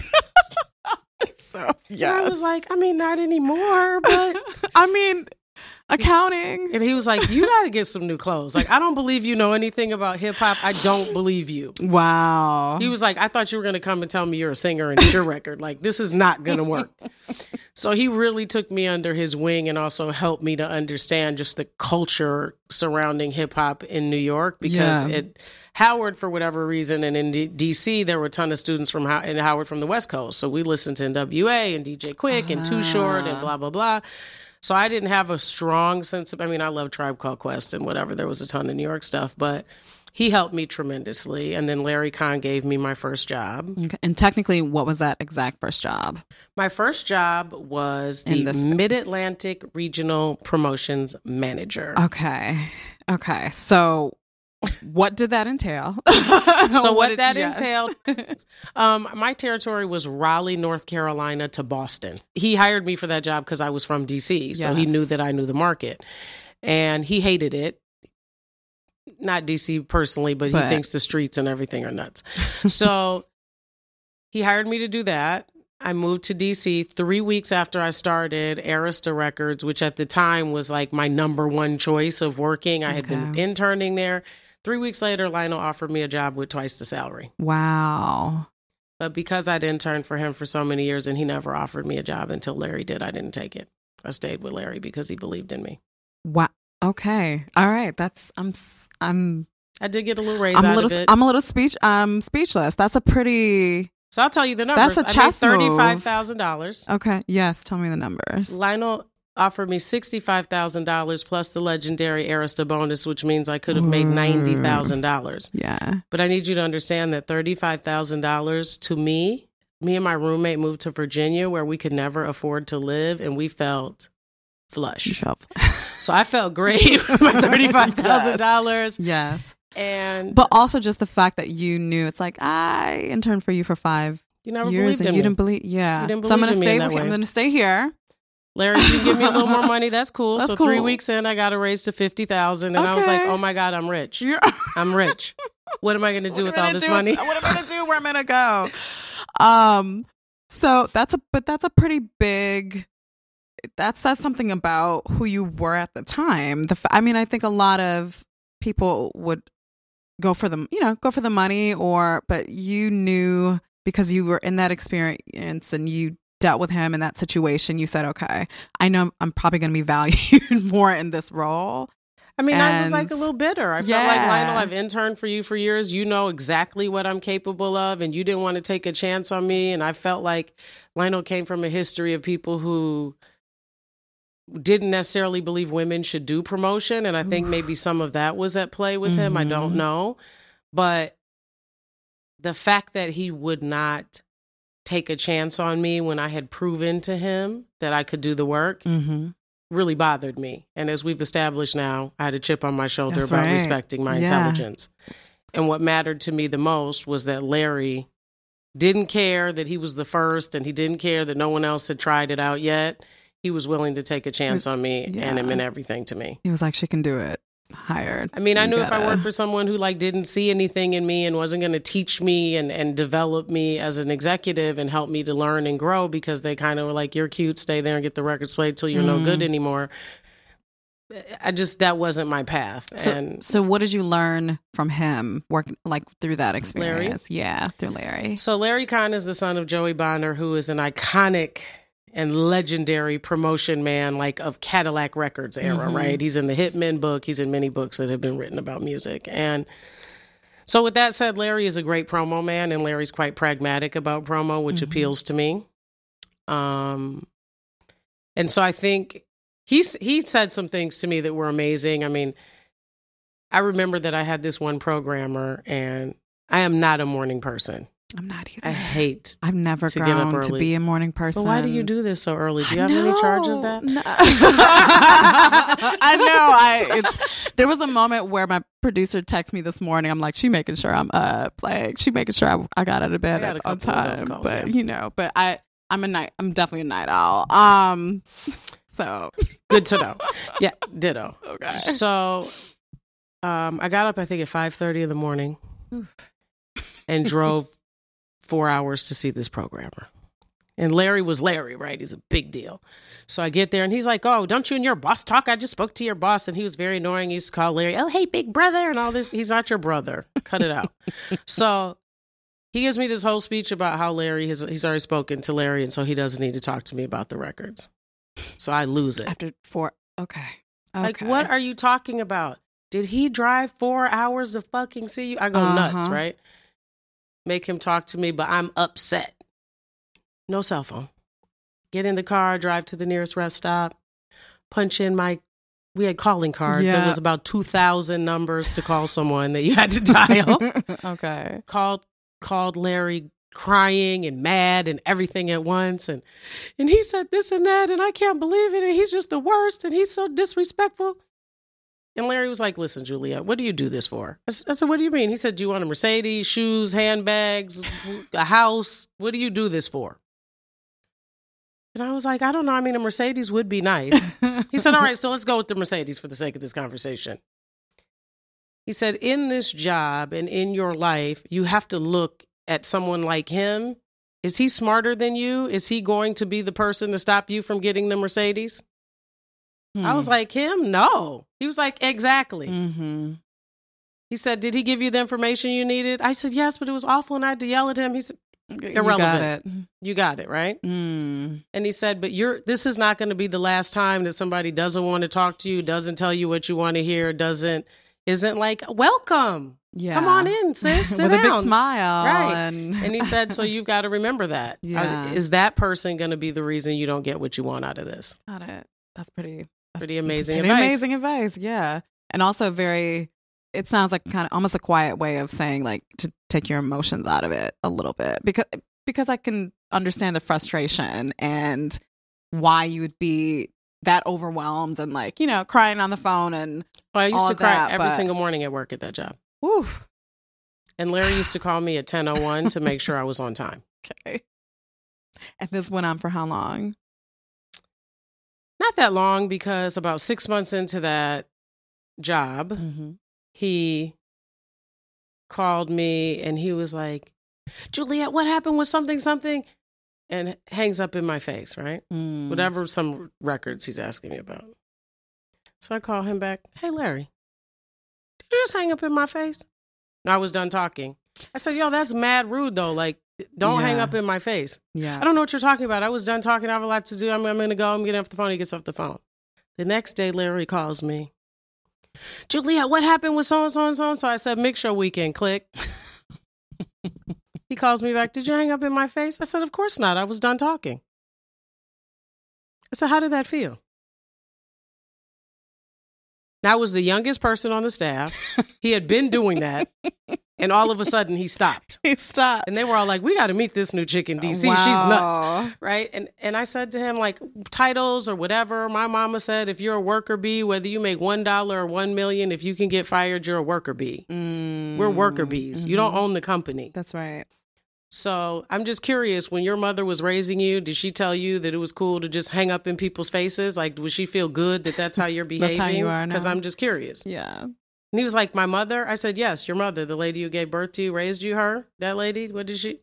So, yeah. I was like, "I mean, not anymore." But I mean, accounting. and he was like, "You got to get some new clothes. Like, I don't believe you know anything about hip hop. I don't believe you." Wow. He was like, "I thought you were going to come and tell me you're a singer and it's your record. Like, this is not going to work." So he really took me under his wing and also helped me to understand just the culture surrounding hip hop in New York because Yeah. it Howard for whatever reason and in D- DC there were a ton of students from How- in Howard from the West Coast. So we listened to NWA and DJ Quik and Too Short and ah. blah blah blah. So I didn't have a strong sense of I mean I love Tribe Called Quest and whatever there was a ton of New York stuff, but he helped me tremendously and then Larry Kahn gave me my first job. Okay. And technically, what was that exact first job? My first job was In the. Mid Atlantic Regional Promotions Manager. Okay. Okay. So, what did that entail? so what, did- that yes. entailed, um, my territory was Raleigh, North Carolina to Boston. He hired me for that job because I was from DC, so he knew that I knew the market, and he hated it. not DC personally, but he thinks the streets and everything are nuts. so he hired me to do that. I moved to DC three weeks after I started Arista Records, which at the time was like my number one choice of working. I had been interning there. Three weeks later, Lionel offered me a job with twice the salary. Wow. But because I'd interned for him for so many years and he never offered me a job until Larry did, I didn't take it. I stayed with Larry because he believed in me. Wow. Okay. All right. That's I'm I'm I did get a little raise I'm a little. I'm a little speech um speechless. That's a pretty so I'll tell you the numbers. That's a made move. thirty-five thousand dollars. Okay. Yes, tell me the numbers. Lionel offered me sixty-five thousand dollars plus the legendary Arista bonus, which means I could have made mm. ninety thousand dollars. Yeah. But I need you to understand that thirty-five thousand dollars to me, me and my roommate moved to Virginia where we could never afford to live, and we felt flush. So I felt great with my thirty-five thousand dollars, Yes. and But also just the fact that you knew it's like I interned for you for five you never years believed and you me. didn't believe yeah. You didn't so I'm gonna stay I'm gonna stay here. Larry, you give me a little more money, that's cool. That's so three weeks in, I got a raise to fifty thousand, and I was like, "Oh my god, I'm rich! You're I'm rich. What am I going to do with all this do money?" what am I gonna do? Where am I gonna go? Um, so that's a but that's a pretty big. That says something about who you were at the time. The I mean, I think a lot of people would go for the you know go for the money or but you knew because you were in that experience and you dealt with him in that situation you said okay i know i'm probably going to be valued more in this role I mean, I was like a little bitter. I felt like Lionel, I've interned for you for years. You know exactly what I'm capable of, and you didn't want to take a chance on me. And I felt like Lionel came from a history of people who didn't necessarily believe women should do promotion. And I think Oof. maybe some of that was at play with him. I don't Mhm. know. But the fact that he would not take a chance on me when I had proven to him that I could do the work mm-hmm. really bothered me. And as we've established now, I had a chip on my shoulder That's about right. respecting my Yeah. intelligence. And what mattered to me the most was that Larry didn't care that he was the first and he didn't care that no one else had tried it out yet. He was willing to take a chance on me and it meant everything to me. he was like she can do it hired I mean, I knew if I worked for someone who like didn't see anything in me and wasn't going to teach me and, and develop me as an executive and help me to learn and grow because they kind of were like, you're cute, stay there and get the records played till you're no Mm. good anymore. I just, that wasn't my path. So, and so what did you learn from him working like through that experience? Yeah, through Larry. so Larry Kahn is the son of Joey Bonner, who is an iconic and legendary promotion man like of Cadillac Records era, Mhm. right? He's in the Hitmen book, he's in many books that have been written about music. And so with that said, Larry is a great promo man and Larry's quite pragmatic about promo, which Mhm. appeals to me. Um and so I think he's he said some things to me that were amazing. I mean, I remember that I had this one programmer and I am not a morning person. I'm not either. I hate I've never to grown to be a morning person. but why do you do this so early? Do you have any charge of that? No. I know. I it's there was a moment where my producer texted me this morning. I'm like, she making sure I'm up, like she making sure I, I got out of bed at, on couple of those time. calls, but yeah. you know, but I I'm a night. I'm definitely a night owl. Um, so Good to know. Yeah, ditto. okay. So um, I got up, I think, at 5.30 in the morning and drove four hours to see this programmer. And Larry was Larry, right? He's a big deal. So I get there and he's like, Oh, don't you and your boss talk? I just spoke to your boss. And he was very annoying. He used to call Larry, Oh, hey, big brother, and all this. He's not your brother. Cut it out. so he gives me this whole speech about how Larry has he's already spoken to Larry, and so he doesn't need to talk to me about the records. So I lose it. After four. Okay. Like, what are you talking about? Did he drive four hours to fucking see you? I go nuts, Uh-huh. right? Make him talk to me, but I'm upset. No cell phone. Get in the car, drive to the nearest rest stop, punch in my. We had calling cards. It was about 2,000 numbers to call someone that you had to dial. okay. called called Larry crying and mad and everything at once and and he said this and that and I can't believe it and he's just the worst and he's so disrespectful. And Larry was like, "Listen, Julia, what do you do this for?" I said, "What do you mean?" He said, "Do you want a Mercedes, shoes, handbags, a house? What do you do this for?" And I was like, "I don't know. I mean, a Mercedes would be nice." He said, "All right, so let's go with the Mercedes for the sake of this conversation." He said, in this job and in your life, you have to look at someone like him. Is he smarter than you? Is he going to be the person to stop you from getting the Mercedes? I was like, him? No. He was like, exactly. mm-hmm. He said, Did he give you the information you needed? I said, Yes, but it was awful and I had to yell at him. He said, irrelevant. You got it. You got it, right? Mm. And he said, But you're this is not going to be the last time that somebody doesn't want to talk to you, doesn't tell you what you want to hear, doesn't isn't like, welcome. Yeah. Come on in, sis. Sit With a down. big smile. Right. And, And he said, So you've got to remember that. Yeah. Is that person going to be the reason you don't get what you want out of this? got it. That's pretty Pretty amazing pretty advice. amazing advice. Yeah. And also very it sounds like kind of almost a quiet way of saying like to take your emotions out of it a little bit because because I can understand the frustration and why you would be that overwhelmed and like, you know, crying on the phone and Well, I used to cry that, every but- single morning at work at that job. whew, And Larry used to call me at 10:01 to make sure I was on time. okay. And this went on for how long? Not that long because about 6 months into that job, Mm-hmm. he called me and he was like, Juliet, what happened with something, something? And hangs up in my face, right? Mm. Whatever some records he's asking me about. So I call him back, Hey, Larry, did you just hang up in my face? And I was done talking. I said, Yo, that's mad rude though. Like, don't hang up in my face. Yeah. I don't know what you're talking about. I was done talking. I have a lot to do. I'm, I'm going to go. I'm getting off the phone. He gets off the phone. The next day, Larry calls me. Juliet, what happened with so and so and so and so? I said, "Make mixture weekend, click. he calls me back. Did you hang up in my face? I said, of course not. I was done talking. I said, how did that feel? Now, I was the youngest person on the staff. He had been doing that. And all of a sudden, he stopped. he stopped. And they were all like, we got to meet this new chick in DC. She's nuts right? And and I said to him like titles or whatever. My mama said if you're a worker bee, whether you make one dollar or one million, if you can get fired, you're a worker bee. Mm. We're worker bees. You don't own the company. That's right. So I'm just curious. When your mother was raising you, did she tell you that it was cool to just hang up in people's faces? Like, would she feel good that that's how you're behaving? That's how you are Because. I'm just curious. Yeah. And he was like, "My mother." I said, "Yes, your mother, the lady who gave birth to you, raised you. Her, that lady. What did she?"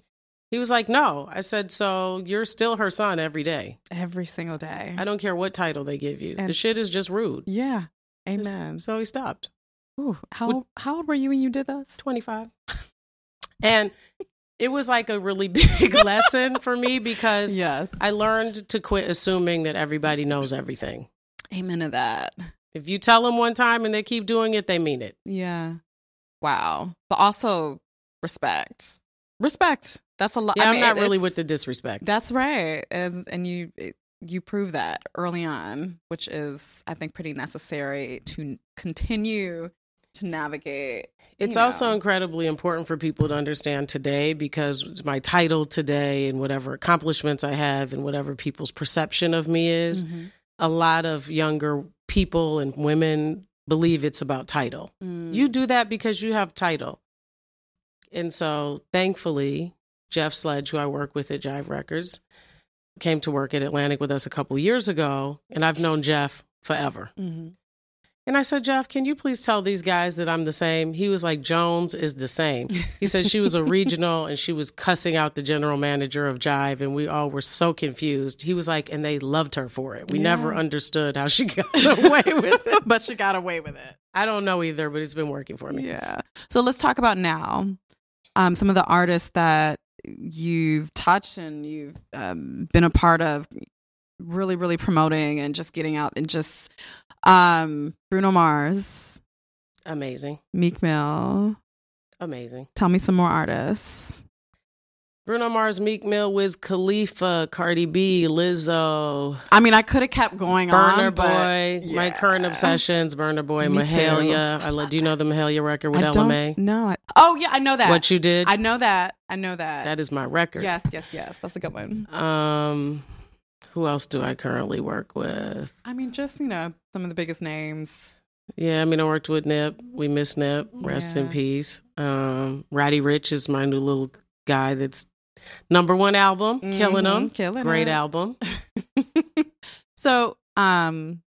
He was like, "No." I said, "So you're still her son every day." Every single day. I don't care what title they give you. the shit is just rude. Yeah. Just- Amen. So he stopped. Ooh, how how old were you when you did this? 25. And it was like a really big lesson for me because Yes. I learned to quit assuming that everybody knows everything. Amen to that. If you tell them one time and they keep doing it, they mean it. Yeah. Wow. But also respect. Respect. That's a lot. Yeah, I mean, am not it- really with the disrespect. That's right. And and you it- you prove that early on, which is I think pretty necessary to continue to navigate. It's you also incredibly important for people to understand today because my title today and whatever accomplishments I have and whatever people's perception of me is, Mhm. a lot of younger people and women believe it's about title. Mm. You do that because you have title. And so thankfully, Jeff Sledge, who I work with at Jive Records, came to work at Atlantic with us a couple years ago. And I've known Jeff forever. Mhm. And I said, Jeff, can you please tell these guys that I'm the same? He was like, Jones is the same. He said she was a regional and she was cussing out the general manager of Jive, and we all were so confused. He was like, and they loved her for it. We Yeah. never understood how she got away with it. but she got away with it. I don't know either, but it's been working for me. Yeah. So let's talk about now. Um, some of the artists that you've touched and you've um, been a part of, really, really promoting and just getting out and just um, Bruno Mars, Amazing. Meek Mill. Amazing. Tell me some more artists. Bruno Mars, Meek Mill, Wiz Khalifa, Cardi B, Lizzo, I mean, I could have kept going Burner on, but Boy, my yeah. current obsessions, Burna Boy, Me too. Mahalia. I let, do you know the Mahalia record with Ella Mai? I- Oh yeah, I know that. What you did? I know that. I know that. that is my record. yes, yes, yes. That's a good one. Um, who else do I currently work with? I mean, just you know, some of the biggest names. Yeah, I mean, I worked with Nip. We miss Nip. Rest in peace. Um, Roddy Ricch is my new little guy. That's number one album, killing Mhm, them. killing Great it. album. so, um,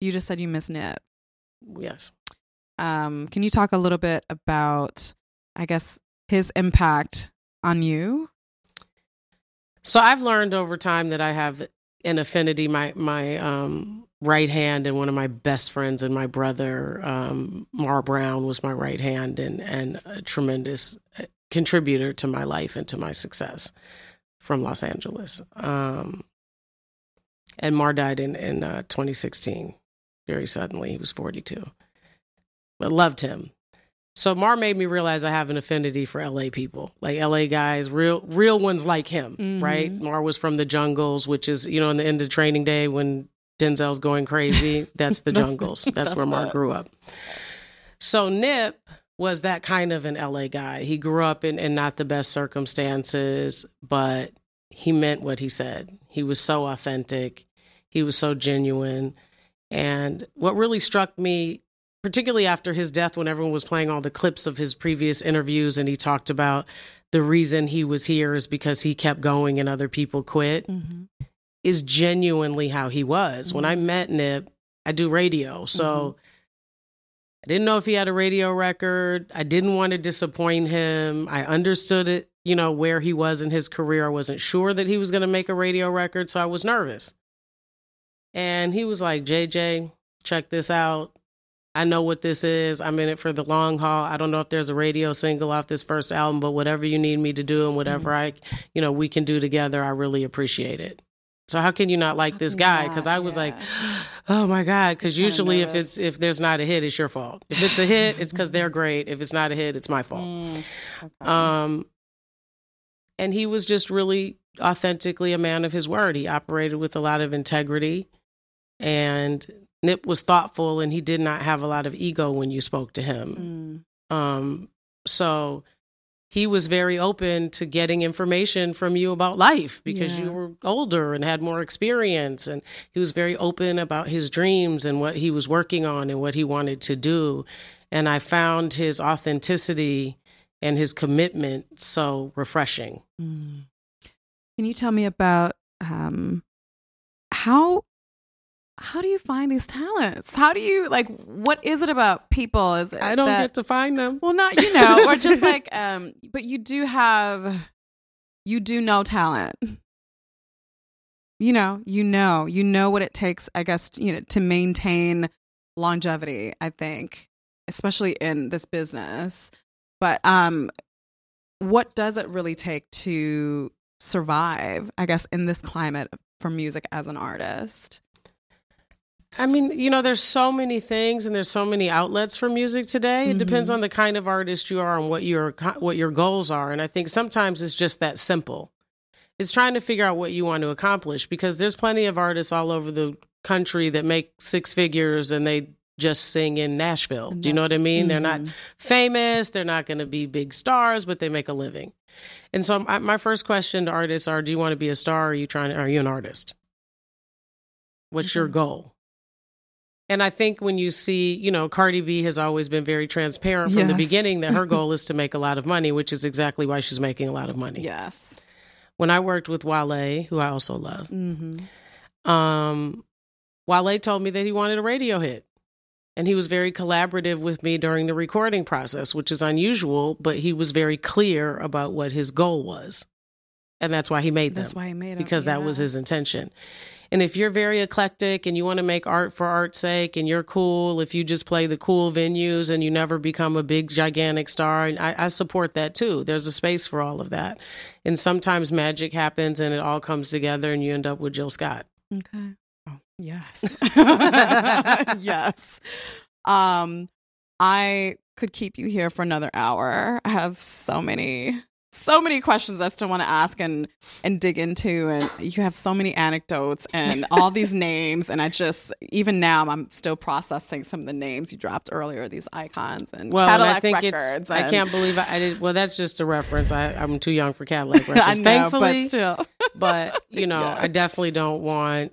you just said you miss Nip. Yes. um, can you talk a little bit about, I guess, his impact on you? So I've learned over time that I have an affinity. My my um, right hand and one of my best friends and my brother, um, Mar Brown, was my right hand and and a tremendous uh, contributor to my life and to my success from Los Angeles. Um, and Mar died in in uh, 2016, very suddenly. He was 42, but loved him. So Mar made me realize I have an affinity for LA people, like LA guys, real real ones like him, Mhm. right? Mar was from the jungles, which is you know in the end of training day when Denzel's going crazy. That's the jungles. That's, that's where Mar it. grew up. So Nip was that kind of an LA guy. He grew up in, in not the best circumstances, but he meant what he said. He was so authentic. He was so genuine. And what really struck me, particularly after his death, when everyone was playing all the clips of his previous interviews and he talked about the reason he was here is because he kept going and other people quit, Mm-hmm. is genuinely how he was. When I met Nip, I do radio. So I didn't know if he had a radio record. I didn't want to disappoint him. I understood it, you know, where he was in his career. I wasn't sure that he was going to make a radio record, so I was nervous. And he was like, JJ, check this out. I know what this is. I'm in it for the long haul. I don't know if there's a radio single off this first album, but whatever you need me to do and whatever I, you know, we can do together, I really appreciate it. So how can you not like this guy? Because I was like, oh my god. Because usually if it's if there's not a hit, it's your fault. If it's a hit, it's because they're great. If it's not a hit, it's my fault. Mm, Um, and he was just really authentically a man of his word. He operated with a lot of integrity, and Nip was thoughtful, and he did not have a lot of ego when you spoke to him. Mm. Um, so he was very open to getting information from you about life because Yeah. you were older and had more experience. And he was very open about his dreams and what he was working on and what he wanted to do. And I found his authenticity and his commitment so refreshing. Mm. Can you tell me about um, how how do you find these talents? How do you like? What is it about people? Is it I don't that, get to find them. well, not you know, or just like um, but you do have you do know talent. You know, you know, you know what it takes. I guess you know to maintain longevity. I think, especially in this business. But um, what does it really take to survive? I guess in this climate for music as an artist. I mean, you know, there's so many things and there's so many outlets for music today. It depends Mhm. on the kind of artist you are and what your what your goals are. And I think sometimes it's just that simple. It's trying to figure out what you want to accomplish because there's plenty of artists all over the country that make six figures and they just sing in Nashville. Do you know what I mean? They're not Mhm. famous, they're not going to be big stars, but they make a living. And so my, my first question to artists are do you want to be a star or are you trying are you an artist? What's your goal? And I think when you see, you know, Cardi B has always been very transparent from the beginning that her goal is to make a lot of money, which is exactly why she's making a lot of money. Yes. When I worked with Wale, who I also love, hmm um, Wale told me that he wanted a radio hit. And he was very collaborative with me during the recording process, which is unusual, but he was very clear about what his goal was. And that's why he made them That's why he made it because that was his intention. And if you're very eclectic and you want to make art for art's sake and you're cool, if you just play the cool venues and you never become a big, gigantic star, and I, I support that too. There's a space for all of that. And sometimes magic happens and it all comes together and you end up with Jill Scott. Okay. Oh, yes. yes. Um, I could keep you here for another hour. I have so many, so many questions I still want to ask and and dig into, and you have so many anecdotes and all these names, and I just even now I'm still processing some of the names you dropped earlier, these icons and Well, and Cadillac I think records. it's, I can't believe I, I did. Well, that's just a reference. I, I'm too young for Cadillac I records, know, thankfully. but still, but you know i definitely don't want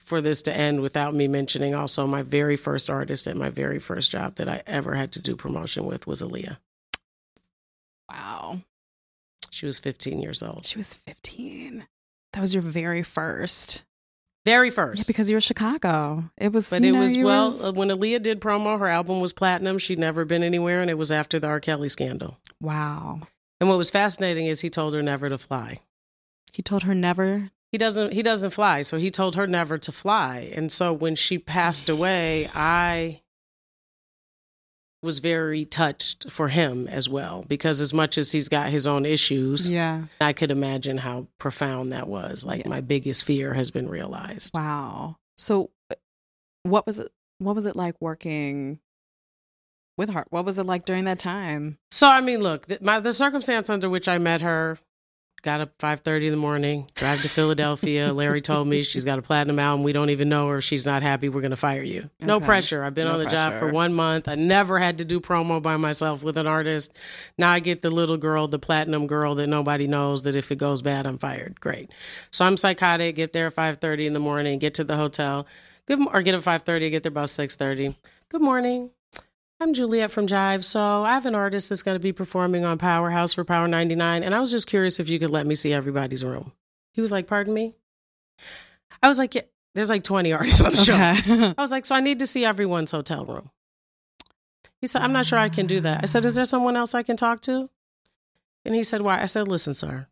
for this to end without me mentioning also my very first artist and my very first job that i ever had to do promotion with was Aaliyah. wow. She was 15 years old She was 15. That was your very first. Very Yeah, first. because you're Chicago. It was, but it know, was well was- uh, when Aaliyah did promo, her album was platinum. She'd never been anywhere, and it was after the R. Kelly scandal. wow. And what was fascinating is he told her never to fly. He told her never. He doesn't he doesn't fly, so he told her never to fly. And so when she passed away, I was very touched for him as well because as much as he's got his own issues, Yeah. I could imagine how profound that was. Like Yeah. my biggest fear has been realized. Wow. So, uh, what was it? What was it like working with her? What was it like during that time? So I mean, look, the, my the circumstance under which I met her, got up five thirty in the morning, drive to Philadelphia. Larry told me she's got a platinum album. We don't even know her. She's not happy. We're going to fire you. No pressure. I've been No on the job for one month. I never had to do promo by myself with an artist. Now I get the little girl, the platinum girl that nobody knows. That if it goes bad, I'm fired. Great. So I'm psychotic. Get there at five thirty in the morning. Get to the hotel. Good or get at five thirty. Get there about six thirty. Good morning. I'm Juliet from Jive. So I have an artist that's going to be performing on Powerhouse for Power 99. And I was just curious if you could let me see everybody's room. He was like, Pardon me? I was like, yeah, There's like 20 artists on the show. I was like, So I need to see everyone's hotel room. He said, I'm not sure I can do that. I said, Is there someone else I can talk to? And he said, Why? I said, Listen, sir,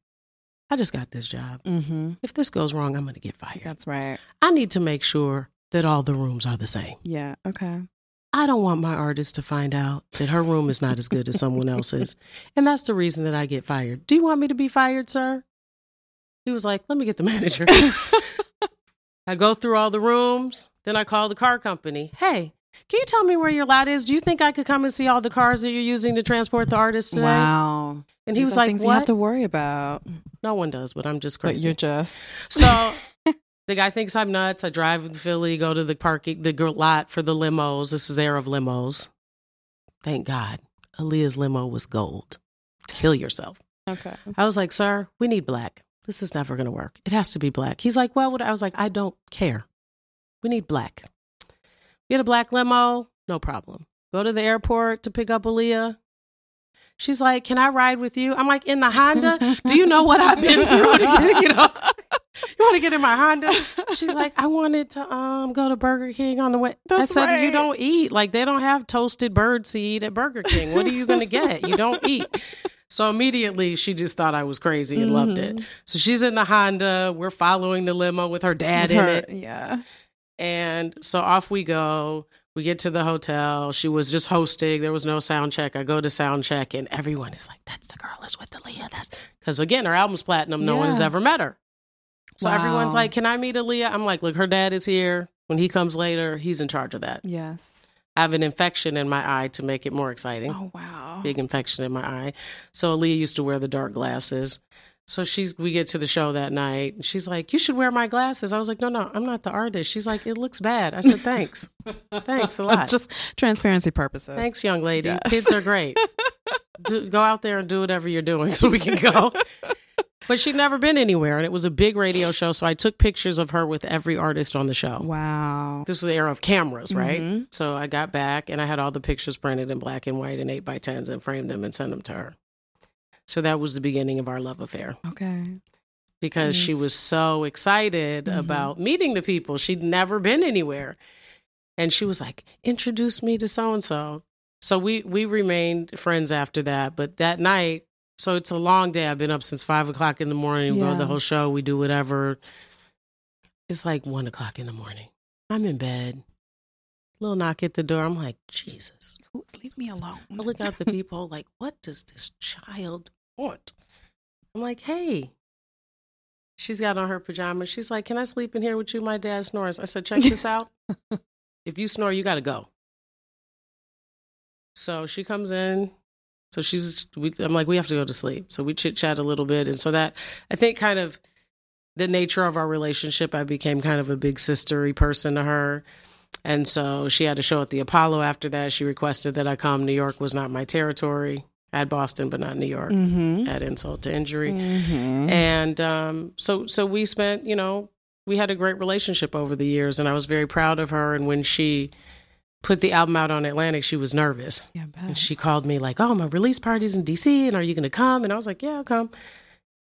I just got this job. mm-hmm. If this goes wrong, I'm going to get fired. That's right. I need to make sure that all the rooms are the same. Yeah. Okay. I don't want my artist to find out that her room is not as good as someone else's. And that's the reason that I get fired. Do you want me to be fired, sir? He was like, let me get the manager. I go through all the rooms. Then I call the car company. Hey, can you tell me where your lot is? Do you think I could come and see all the cars that you're using to transport the artist today? Wow. And he These was like, things what? you have to worry about, no one does, but I'm just crazy. but you're just So the guy thinks I'm nuts. I drive in Philly, go to the parking, the lot for the limos. This is era of limos. Thank God, Aaliyah's limo was gold. Kill yourself. okay. I was like, sir, we need black. This is never going to work. It has to be black. He's like, well, what? I was like, I don't care. We need black. We get a black limo, no problem. Go to the airport to pick up Aaliyah. She's like, can I ride with you? I'm like, in the Honda? Do you know what I've been through to get, you know? You want to get in my Honda? She's like, I wanted to um go to Burger King on the way. I That's said, you don't eat. Like they don't have toasted bird seed at Burger King. What are you gonna get? You don't eat. So immediately she just thought I was crazy and loved it. Mhm. So she's in the Honda. We're following the limo with her dad With in it. Yeah. And so off we go. We get to the hotel. She was just hosting. There was no sound check. I go to sound check, and everyone is like, "That's the girl that's with Aaliyah." That's because again, her album's platinum. No one has ever met her. So everyone's like, "Can I meet Aaliyah?" I'm like, "Look, her dad is here. When he comes later, he's in charge of that." Yes. I have an infection in my eye to make it more exciting. Oh wow. Big infection in my eye. So Aaliyah used to wear the dark glasses. So she's we get to the show that night and she's like, You should wear my glasses. I was like, No, no, I'm not the artist. She's like, It looks bad. I said, Thanks. Thanks a lot. Just transparency purposes. Thanks, young lady. Yes. Kids are great. do, go out there and do whatever you're doing so we can go. But she'd never been anywhere, and it was a big radio show. So I took pictures of her with every artist on the show. Wow. This was the era of cameras, right? Mhm. So I got back and I had all the pictures printed in black and white and eight by tens and framed them and sent them to her. So that was the beginning of our love affair Okay. because she was so excited Mhm. about meeting the people. She'd never been anywhere. And she was like, introduce me to so and so. So we we remained friends after that. But that night, so it's a long day. I've been up since five o'clock in the morning. We go the whole show. We do whatever. It's like one o'clock in the morning. I'm in bed. Little knock at the door. I'm like, Jesus. Leave me alone. I look out the people like, what does this child want? I'm like, hey. She's got on her pajamas. She's like, can I sleep in here with you? My dad snores. I said, check this out. if you snore, you got to go. So she comes in. So she's, we, I'm like, we have to go to sleep. So we chit chat a little bit. And so that, I think, kind of the nature of our relationship, I became kind of a big sistery person to her. And so she had a show at the Apollo after that. She requested that I come. New York was not my territory. I had Boston, but not New York. Mm-hmm. Add insult to injury. Mm-hmm. And um, so, so we spent, you know, we had a great relationship over the years, and I was very proud of her. And when she put the album out on Atlantic, she was nervous. Yeah. And she called me like, "Oh, my release party's in DC, and are you going to come?" And I was like, "Yeah, I'll come."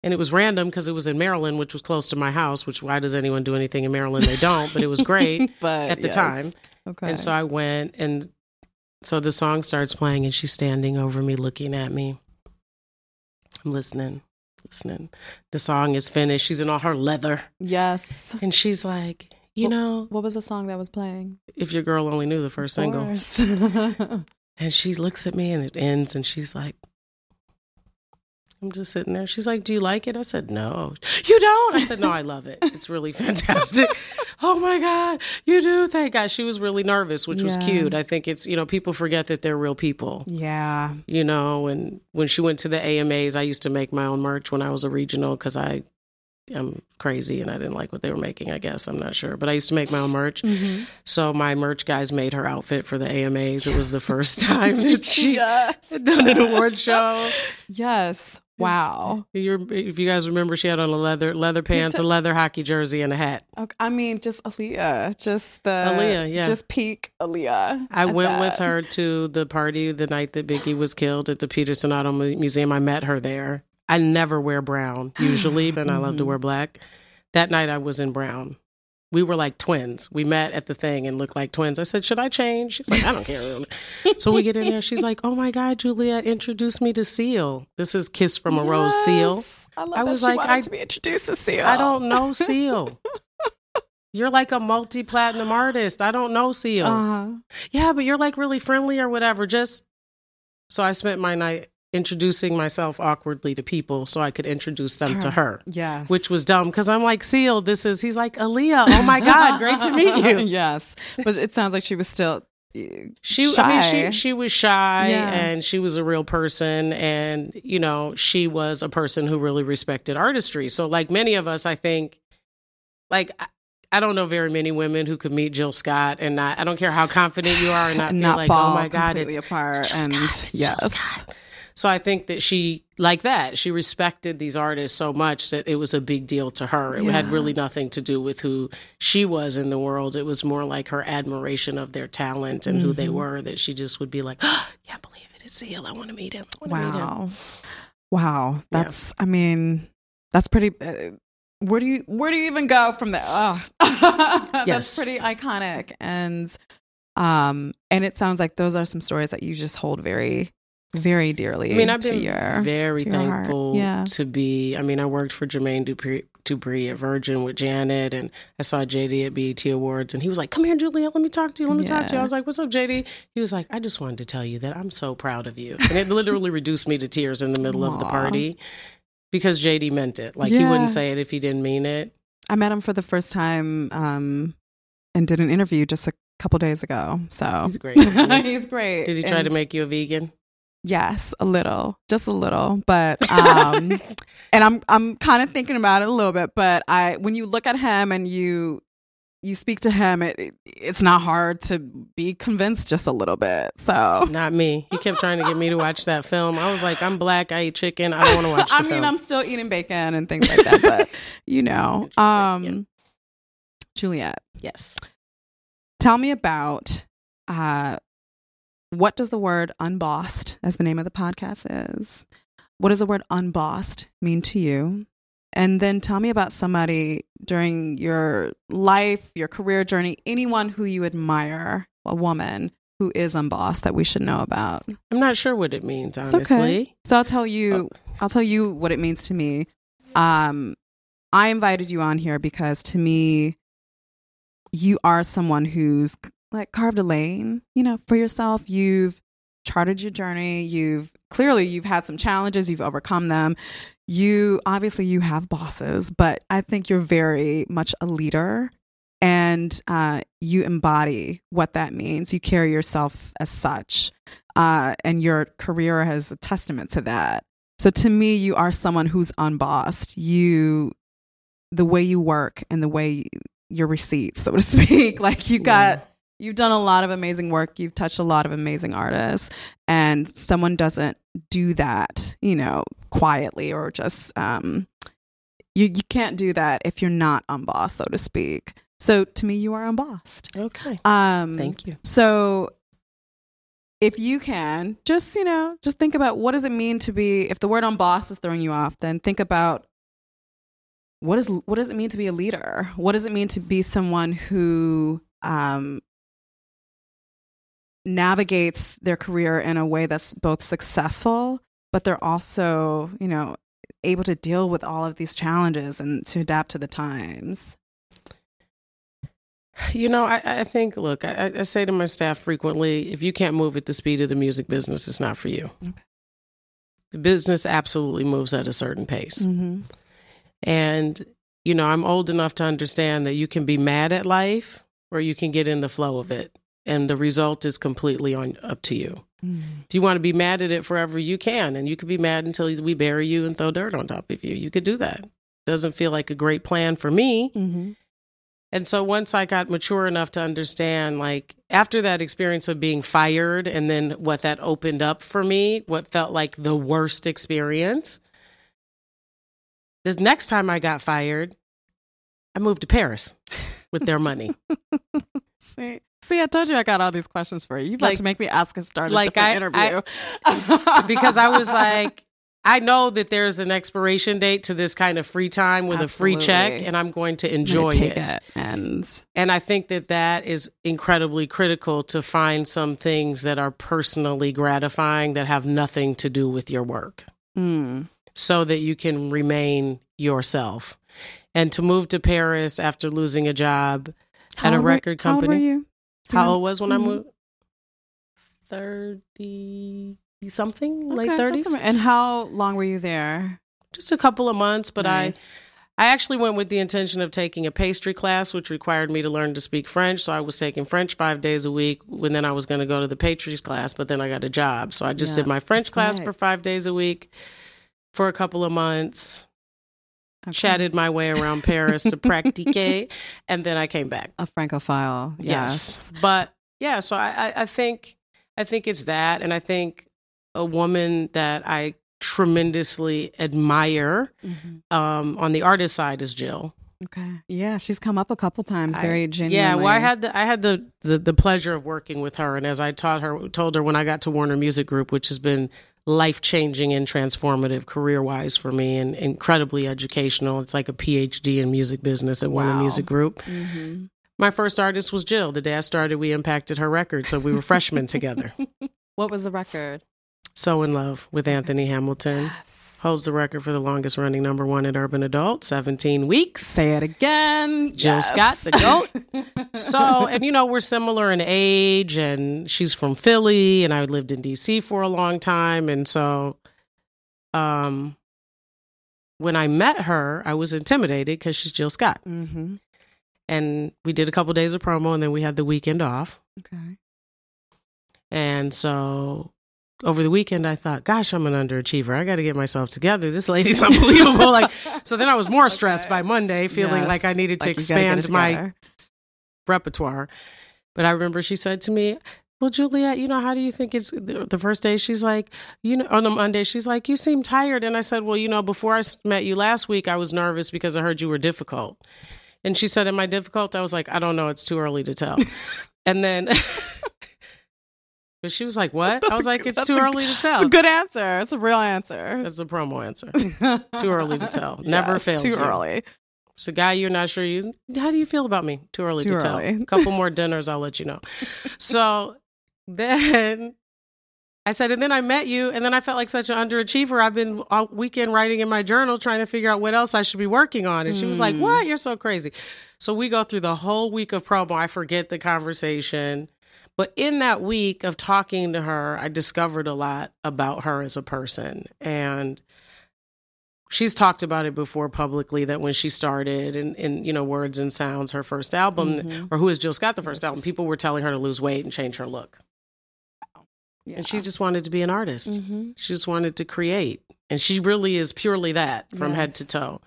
and it was random because it was in Maryland, which was close to my house. Which why does anyone do anything in Maryland? They don't. But it was great but at the yes. time. Okay. And so I went, and so the song starts playing, and she's standing over me, looking at me. I'm listening, listening. The song is finished. She's in all her leather, yes. and she's like, you Well- know, What was the song that was playing? if your girl only knew the first single. single. And she looks at me and it ends and she's like, I'm just sitting there. She's like, Do you like it? I said, No. You don't? I said, No, I love it. It's really fantastic. oh my God. You do? Thank God. She was really nervous, which was cute. I think it's, you know, people forget that they're real people, yeah. you know. And when she went to the AMAs, I used to make my own merch when I was a regional because I. I'm crazy and I didn't like what they were making, I guess. I'm not sure. But I used to make my own merch. Mm-hmm. So my merch guys made her outfit for the AMAs. It was the first time that she yes. had done an award show. Yes. Wow. You're, if you guys remember, she had on a leather leather pants, a leather hockey jersey, and a hat. Okay. I mean, just Aaliyah, just the Aaliyah, yeah. just peak Aaliyah. I went with her to the party the night that Biggie was killed at the Petersen Auto Museum. I met her there. I never wear brown usually, but I love to Mhm. wear black. That night I was in brown. We were like twins. We met at the thing and looked like twins. I said, Should I change? She's like, I don't care. so we get in there. She's like, Oh my God, Juliet introduced me to Seal. This is Kiss from a Rose Seal. I, love I was like, I- to be introduced to Seal. I don't know Seal. You're like a multi platinum artist. I don't know Seal. Uh-huh. yeah, but you're like really friendly or whatever. Just so I spent my night introducing myself awkwardly to people so I could introduce them to her, Yes. which was dumb because I'm like, Seal, this is, he's like, Aaliyah. Oh my God, great to meet you. yes, but it sounds like she was still. Eh, she, I mean, she she was shy Yeah. and she was a real person, and you know, she was a person who really respected artistry. So, like many of us, I think, like I, don't know very many women who could meet Jill Scott and not. I don't care how confident you are, and not, not like, oh fall oh my god, completely it's apart. Jill and Scott, it's yes. So I think that she like that. She respected these artists so much that it was a big deal to her. It had really nothing to do with who she was in the world. It was more like her admiration of their talent and who they Mhm. were that she just would be like, oh, "Can't believe it! It's Seal. I want to meet him. To meet him." wow, wow. That's. I mean, that's pretty. Uh, where do you where do you even go from there? Oh. Yes. that's pretty iconic, and um, and it sounds like those are some stories that you just hold very, very dearly. I mean, I've been your, very to your heart. thankful Yeah. to be. I mean, I worked for Jermaine Dupri, Dupri at Virgin with Janet, and I saw JD at BET Awards, and he was like, "Come here, Julia, let me talk to you. Let me talk to you." I was like, "What's up, JD?" He was like, "I just wanted to tell you that I'm so proud of you," and it literally reduced me to tears in the middle of the party because JD meant it. Like he wouldn't say it if he didn't mean it. I met him for the first time um, and did an interview just a couple days ago. So He's great. he? he's great. Did he try And to make you a vegan? Yes, a little, just a little, but um, and I'm I'm kind of thinking about it a little bit. But I, when you look at him and you you speak to him, it, it it's not hard to be convinced just a little bit. So Not me. He kept trying to get me to watch that film. I was like, I'm black. I eat chicken. I don't want to watch I mean, film. I'm still eating bacon and things like that, but you know, um, yeah. Juliet. yes. tell me about uh, what does the word unbossed, as the name of the podcast is, what does the word unbossed mean to you? And then tell me about somebody during your life, your career journey, anyone who you admire, a woman who is unbossed that we should know about. I'm not sure what it means, It's honestly. okay. So I'll tell you. I'll tell you what it means to me. Um, I invited you on here because to me, you are someone who's like carved a lane, you know, for yourself. You've charted your journey. You've clearly you've had some challenges. You've overcome them. You obviously you have bosses, but I think you're very much a leader. And uh, you embody what that means. You carry yourself as such uh, and your career has a testament to that. So to me, you are someone who's unbossed. You, the way you work and the way your receipts, so to speak, like you got, Yeah. You've done a lot of amazing work. You've touched a lot of amazing artists, and someone doesn't do that, you know, quietly or just, um, you you can't do that if you're not unbossed, so to speak. So to me, you are unbossed. Okay. Um, Thank you. so if you can, just, you know, just think about what does it mean to be, if the word on boss is throwing you off, then think about what is what does it mean to be a leader? What does it mean to be someone who um, navigates their career in a way that's both successful, but they're also, you know, able to deal with all of these challenges and to adapt to the times? You know, I, I think, look, I, I, say to my staff frequently if you can't move at the speed of the music business, it's not for you. Okay. The business absolutely moves at a certain pace. Mm-hmm. And, you know, I'm old enough to understand that you can be mad at life or you can get in the flow of it. And the result is completely on up to you. Mm. If you want to be mad at it forever, you can. And you could be mad until we bury you and throw dirt on top of you. You could do that. Doesn't feel like a great plan for me. Mm-hmm. And so once I got mature enough to understand, like after that experience of being fired and then what that opened up for me, what felt like the worst experience, this next time I got fired, I moved to Paris with their money. See, See, I told you I got all these questions for you. You've like, to make me ask and start a like different I, interview. I, because I was like, I know that there's an expiration date to this kind of free time with Absolutely. a free check, and I'm going to enjoy it. it. And and I think that that is incredibly critical to find some things that are personally gratifying that have nothing to do with your work, mm. so that you can remain yourself. And to move to Paris after losing a job how at a record were, company. How old were you? How old was when mm-hmm. I moved? Thirty something, okay, late thirties. And how long were you there? Just a couple of months, but nice. I I actually went with the intention of taking a pastry class, which required me to learn to speak French. So I was taking French five days a week. When then I was going to go to the pastry class, but then I got a job, so I just yeah, did my French class for five days a week for a couple of months. Okay. Chatted my way around Paris to practiquer, and then I came back. A francophile, yes. yes. But yeah, so I, I think I think it's that, and I think a woman that I tremendously admire mm-hmm. um, on the artist side is Jill. Okay. Yeah, she's come up a couple times. Very I, genuinely. Yeah. Well, I had the I had the, the the pleasure of working with her, and as I taught her, told her when I got to Warner Music Group, which has been life changing and transformative career wise for me and incredibly educational. It's like a PhD in music business at wow. Warner Music Group. Mm-hmm. My first artist was Jill. The day I started, we impacted her record. So we were freshmen together. What was the record? So in Love with Anthony Hamilton. Yes holds the record for the longest running number one at Urban Adult, 17 weeks. Say it again. Jill yes. Scott, the GOAT. so, and you know, we're similar in age, and she's from Philly, and I lived in DC for a long time. And so, um, when I met her, I was intimidated because she's Jill Scott. Mm-hmm. And we did a couple days of promo, and then we had the weekend off. Okay. And so over the weekend, I thought, gosh, I'm an underachiever. I got to get myself together. This lady's unbelievable. like, so then I was more stressed okay. by Monday, feeling yes. like I needed to like expand my repertoire. But I remember she said to me, well, Juliet, you know, how do you think it's the first day? She's like, you know, on the Monday, she's like, you seem tired. And I said, well, you know, before I met you last week, I was nervous because I heard you were difficult. And she said, am I difficult? I was like, I don't know. It's too early to tell. and then But she was like, "What?" That's I was a, like, "It's too a, early to tell." It's a good answer. It's a real answer. It's a promo answer. too early to tell. Never yes, fails. Too you. early. It's a guy you're not sure you. How do you feel about me? Too early too to early. tell. A couple more dinners, I'll let you know. so then I said, and then I met you, and then I felt like such an underachiever. I've been all weekend writing in my journal trying to figure out what else I should be working on. And she was like, hmm. What? You're so crazy. So we go through the whole week of promo. I forget the conversation. But in that week of talking to her, I discovered a lot about her as a person. And she's talked about it before publicly that when she started in, in you know, Words and Sounds, her first album, mm-hmm. or Who is Jill Scott, the first album, people were telling her to lose weight and change her look. Yeah. And she just wanted to be an artist. Mm-hmm. She just wanted to create. And she really is purely that from yes. head to toe.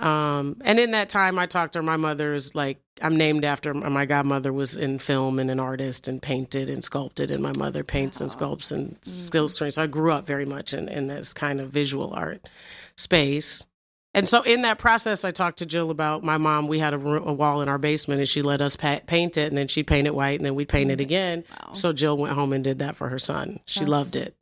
Um, and in that time, I talked to her. My mother is like, I'm named after my godmother was in film and an artist and painted and sculpted, and my mother paints and sculpts and mm-hmm. skills training. So I grew up very much in, in this kind of visual art space. and so in that process, I talked to Jill about my mom. We had a, a wall in our basement, and she let us pa- paint it, and then she painted white, and then we painted it again. Wow. So Jill went home and did that for her son. She That's loved it.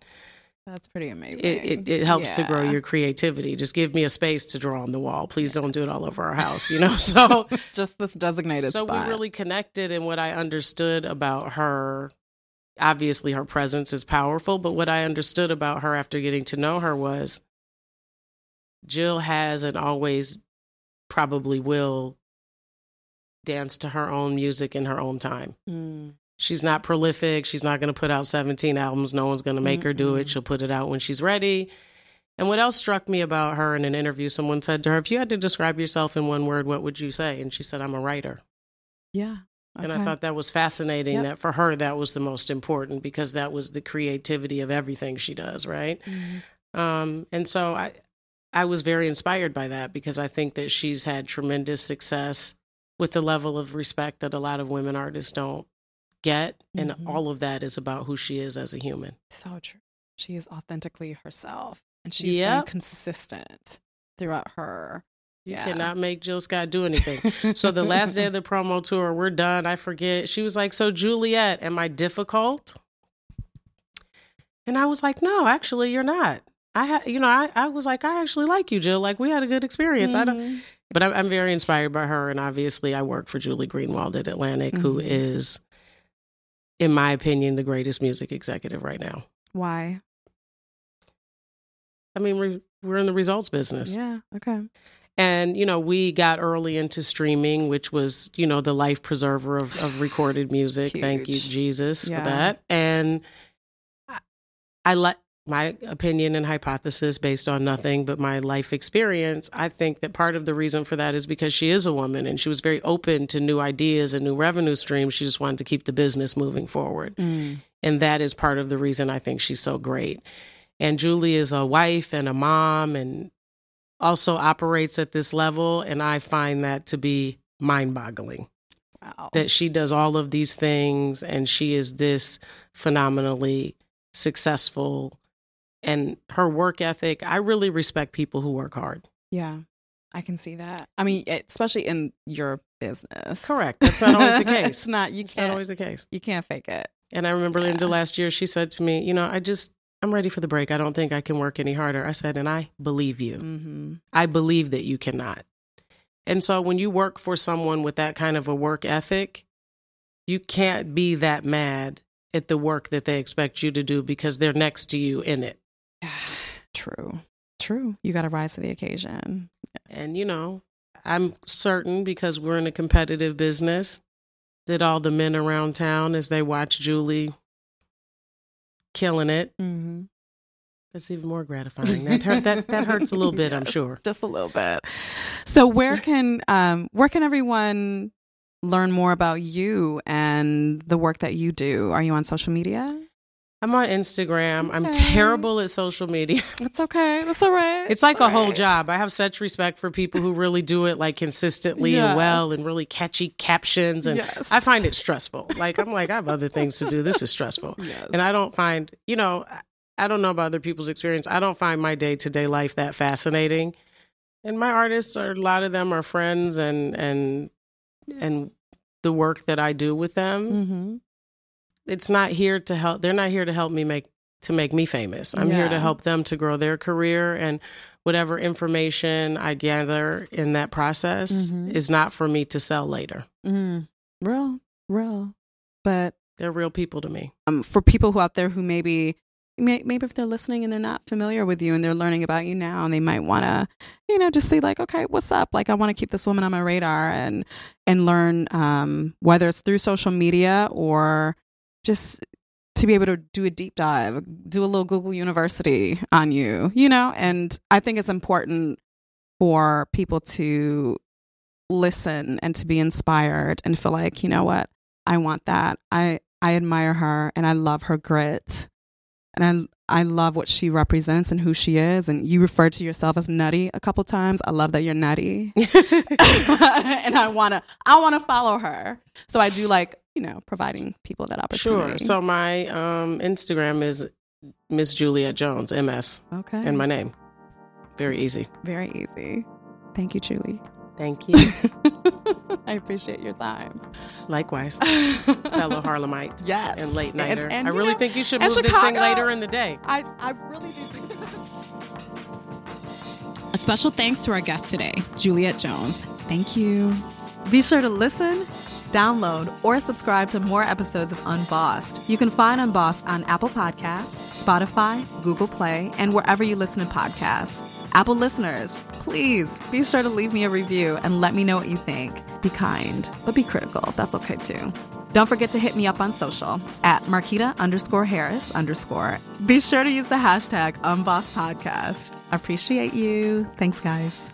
That's pretty amazing. It, it, it helps to grow your creativity. Just give me a space to draw on the wall. Please don't do it all over our house, you know? So just this designated so spot. we really connected and what i understood about her obviously her presence is powerful but what i understood about her after getting to know her was jill has and always probably will dance to her own music in her own time Mm. She's not prolific. She's not going to put out 17 albums. No one's going to make her do it. She'll put it out when she's ready. And what else struck me about her in an interview someone said to her if you had to describe yourself in one word what would you say? And she said i'm a writer. Yeah. and I thought that was fascinating Yep. that for her, that was the most important because that was the creativity of everything she does, right? Mhm. Um, and so I, I was very inspired by that because I think that she's had tremendous success with the level of respect that a lot of women artists don't get. And Mhm. all of that is about who she is as a human. So true. She is authentically herself, and she's Yep. been consistent throughout her. You Yeah. cannot make Jill Scott do anything. so the last day of the promo tour, we're done. I forget. She was like, "So Juliet, am I difficult?" And I was like, "No, actually, you're not." I, ha- you know, I, I was like, "I actually like you, Jill. Like we had a good experience." I don't, Mhm. but I'm, I'm very inspired by her, and obviously, I work for Julie Greenwald at Atlantic, who Mhm. is, in my opinion, the greatest music executive right now. Why? I mean, we're we're in the results business. Yeah. Okay. And, you know, we got early into streaming, which was, you know, the life preserver of, of recorded music. Thank you, Jesus, Yeah. for that. And I, I like my opinion and hypothesis based on nothing but my life experience. I think that part of the reason for that is because she is a woman and she was very open to new ideas and new revenue streams. She just wanted to keep the business moving forward. Mm. And that is part of the reason I think she's so great. And Julie is a wife and a mom and also operates at this level. And I find that to be mind boggling Wow. that she does all of these things and she is this phenomenally successful. And her work ethic, I really respect people who work hard. yeah. I can see that. I mean, especially in your business. Correct. That's not always the case. it's not. You It's not can't. always the case. you can't fake it. And I remember Linda last year, she said to me, You know, I just, I'm ready for the break. I don't think I can work any harder. I said, And I believe you. Mm-hmm. I believe that you cannot. And so when you work for someone with that kind of a work ethic, you can't be that mad at the work that they expect you to do because they're next to you in it. True. True. You got to rise to the occasion. And, you know, I'm certain because we're in a competitive business that all the men around town, as they watch Julie killing it, Mm-hmm. that's even more gratifying. That, hurt, that, that hurts a little bit, I'm sure. just a little bit. So where can um where can everyone learn more about you and the work that you do? Are you on social media? I'm on Instagram. I'm terrible at social media. That's okay. That's all right. It's like All a whole right. job. I have such respect for people who really do it like consistently Yeah. and well and really catchy captions. And Yes. I find it stressful. Like, I'm like, I have other things to do. This is stressful. Yes. And I don't find, you know, I- I don't know about other people's experience. I don't find my day to day life that fascinating. And my artists are, a lot of them are friends and, and, and the work that I do with them, mm-hmm. It's not here to help. They're not here to help me make, to make me famous. I'm here to help them to grow their career and whatever information I gather in that process Mhm. is not for me to sell later. Mm. Real, real. But They're real people to me. um, for people who out there who maybe may, maybe if they're listening and they're not familiar with you and they're learning about you now and they might want to you know just see like okay what's up like i want to keep this woman on my radar and and learn um, whether it's through social media or just to be able to do a deep dive do a little google university on you you know and i think it's important for people to listen and to be inspired and feel like you know what i want that i i admire her and i love her grit and I I love what she represents and who she is. And you referred to yourself as nutty a couple times. I love that you're nutty, and I wanna I wanna follow her. So I do like you know providing people that opportunity. Sure. So my um, Instagram is Miss Juliet Jones, MS, okay, and my name. Very easy. very easy. Thank you, Julie. Thank you. I appreciate your time. Likewise, fellow Harlemite. Yes. And late nighter. And- and, I really know, think you should and move this thing later in the day. I, I really do think A special thanks to our guest today, Juliet Jones. Thank you. Be sure to listen, download, or subscribe to more episodes of Unbossed. You can find Unbossed on Apple Podcasts, Spotify, Google Play, and wherever you listen to podcasts. Apple listeners, please be sure to leave me a review and let me know what you think. Be kind, but be critical. That's okay too. Don't forget to hit me up on social at Marquita underscore Harris underscore. Be sure to use the hashtag Unbossed Podcast. Appreciate you. Thanks, guys.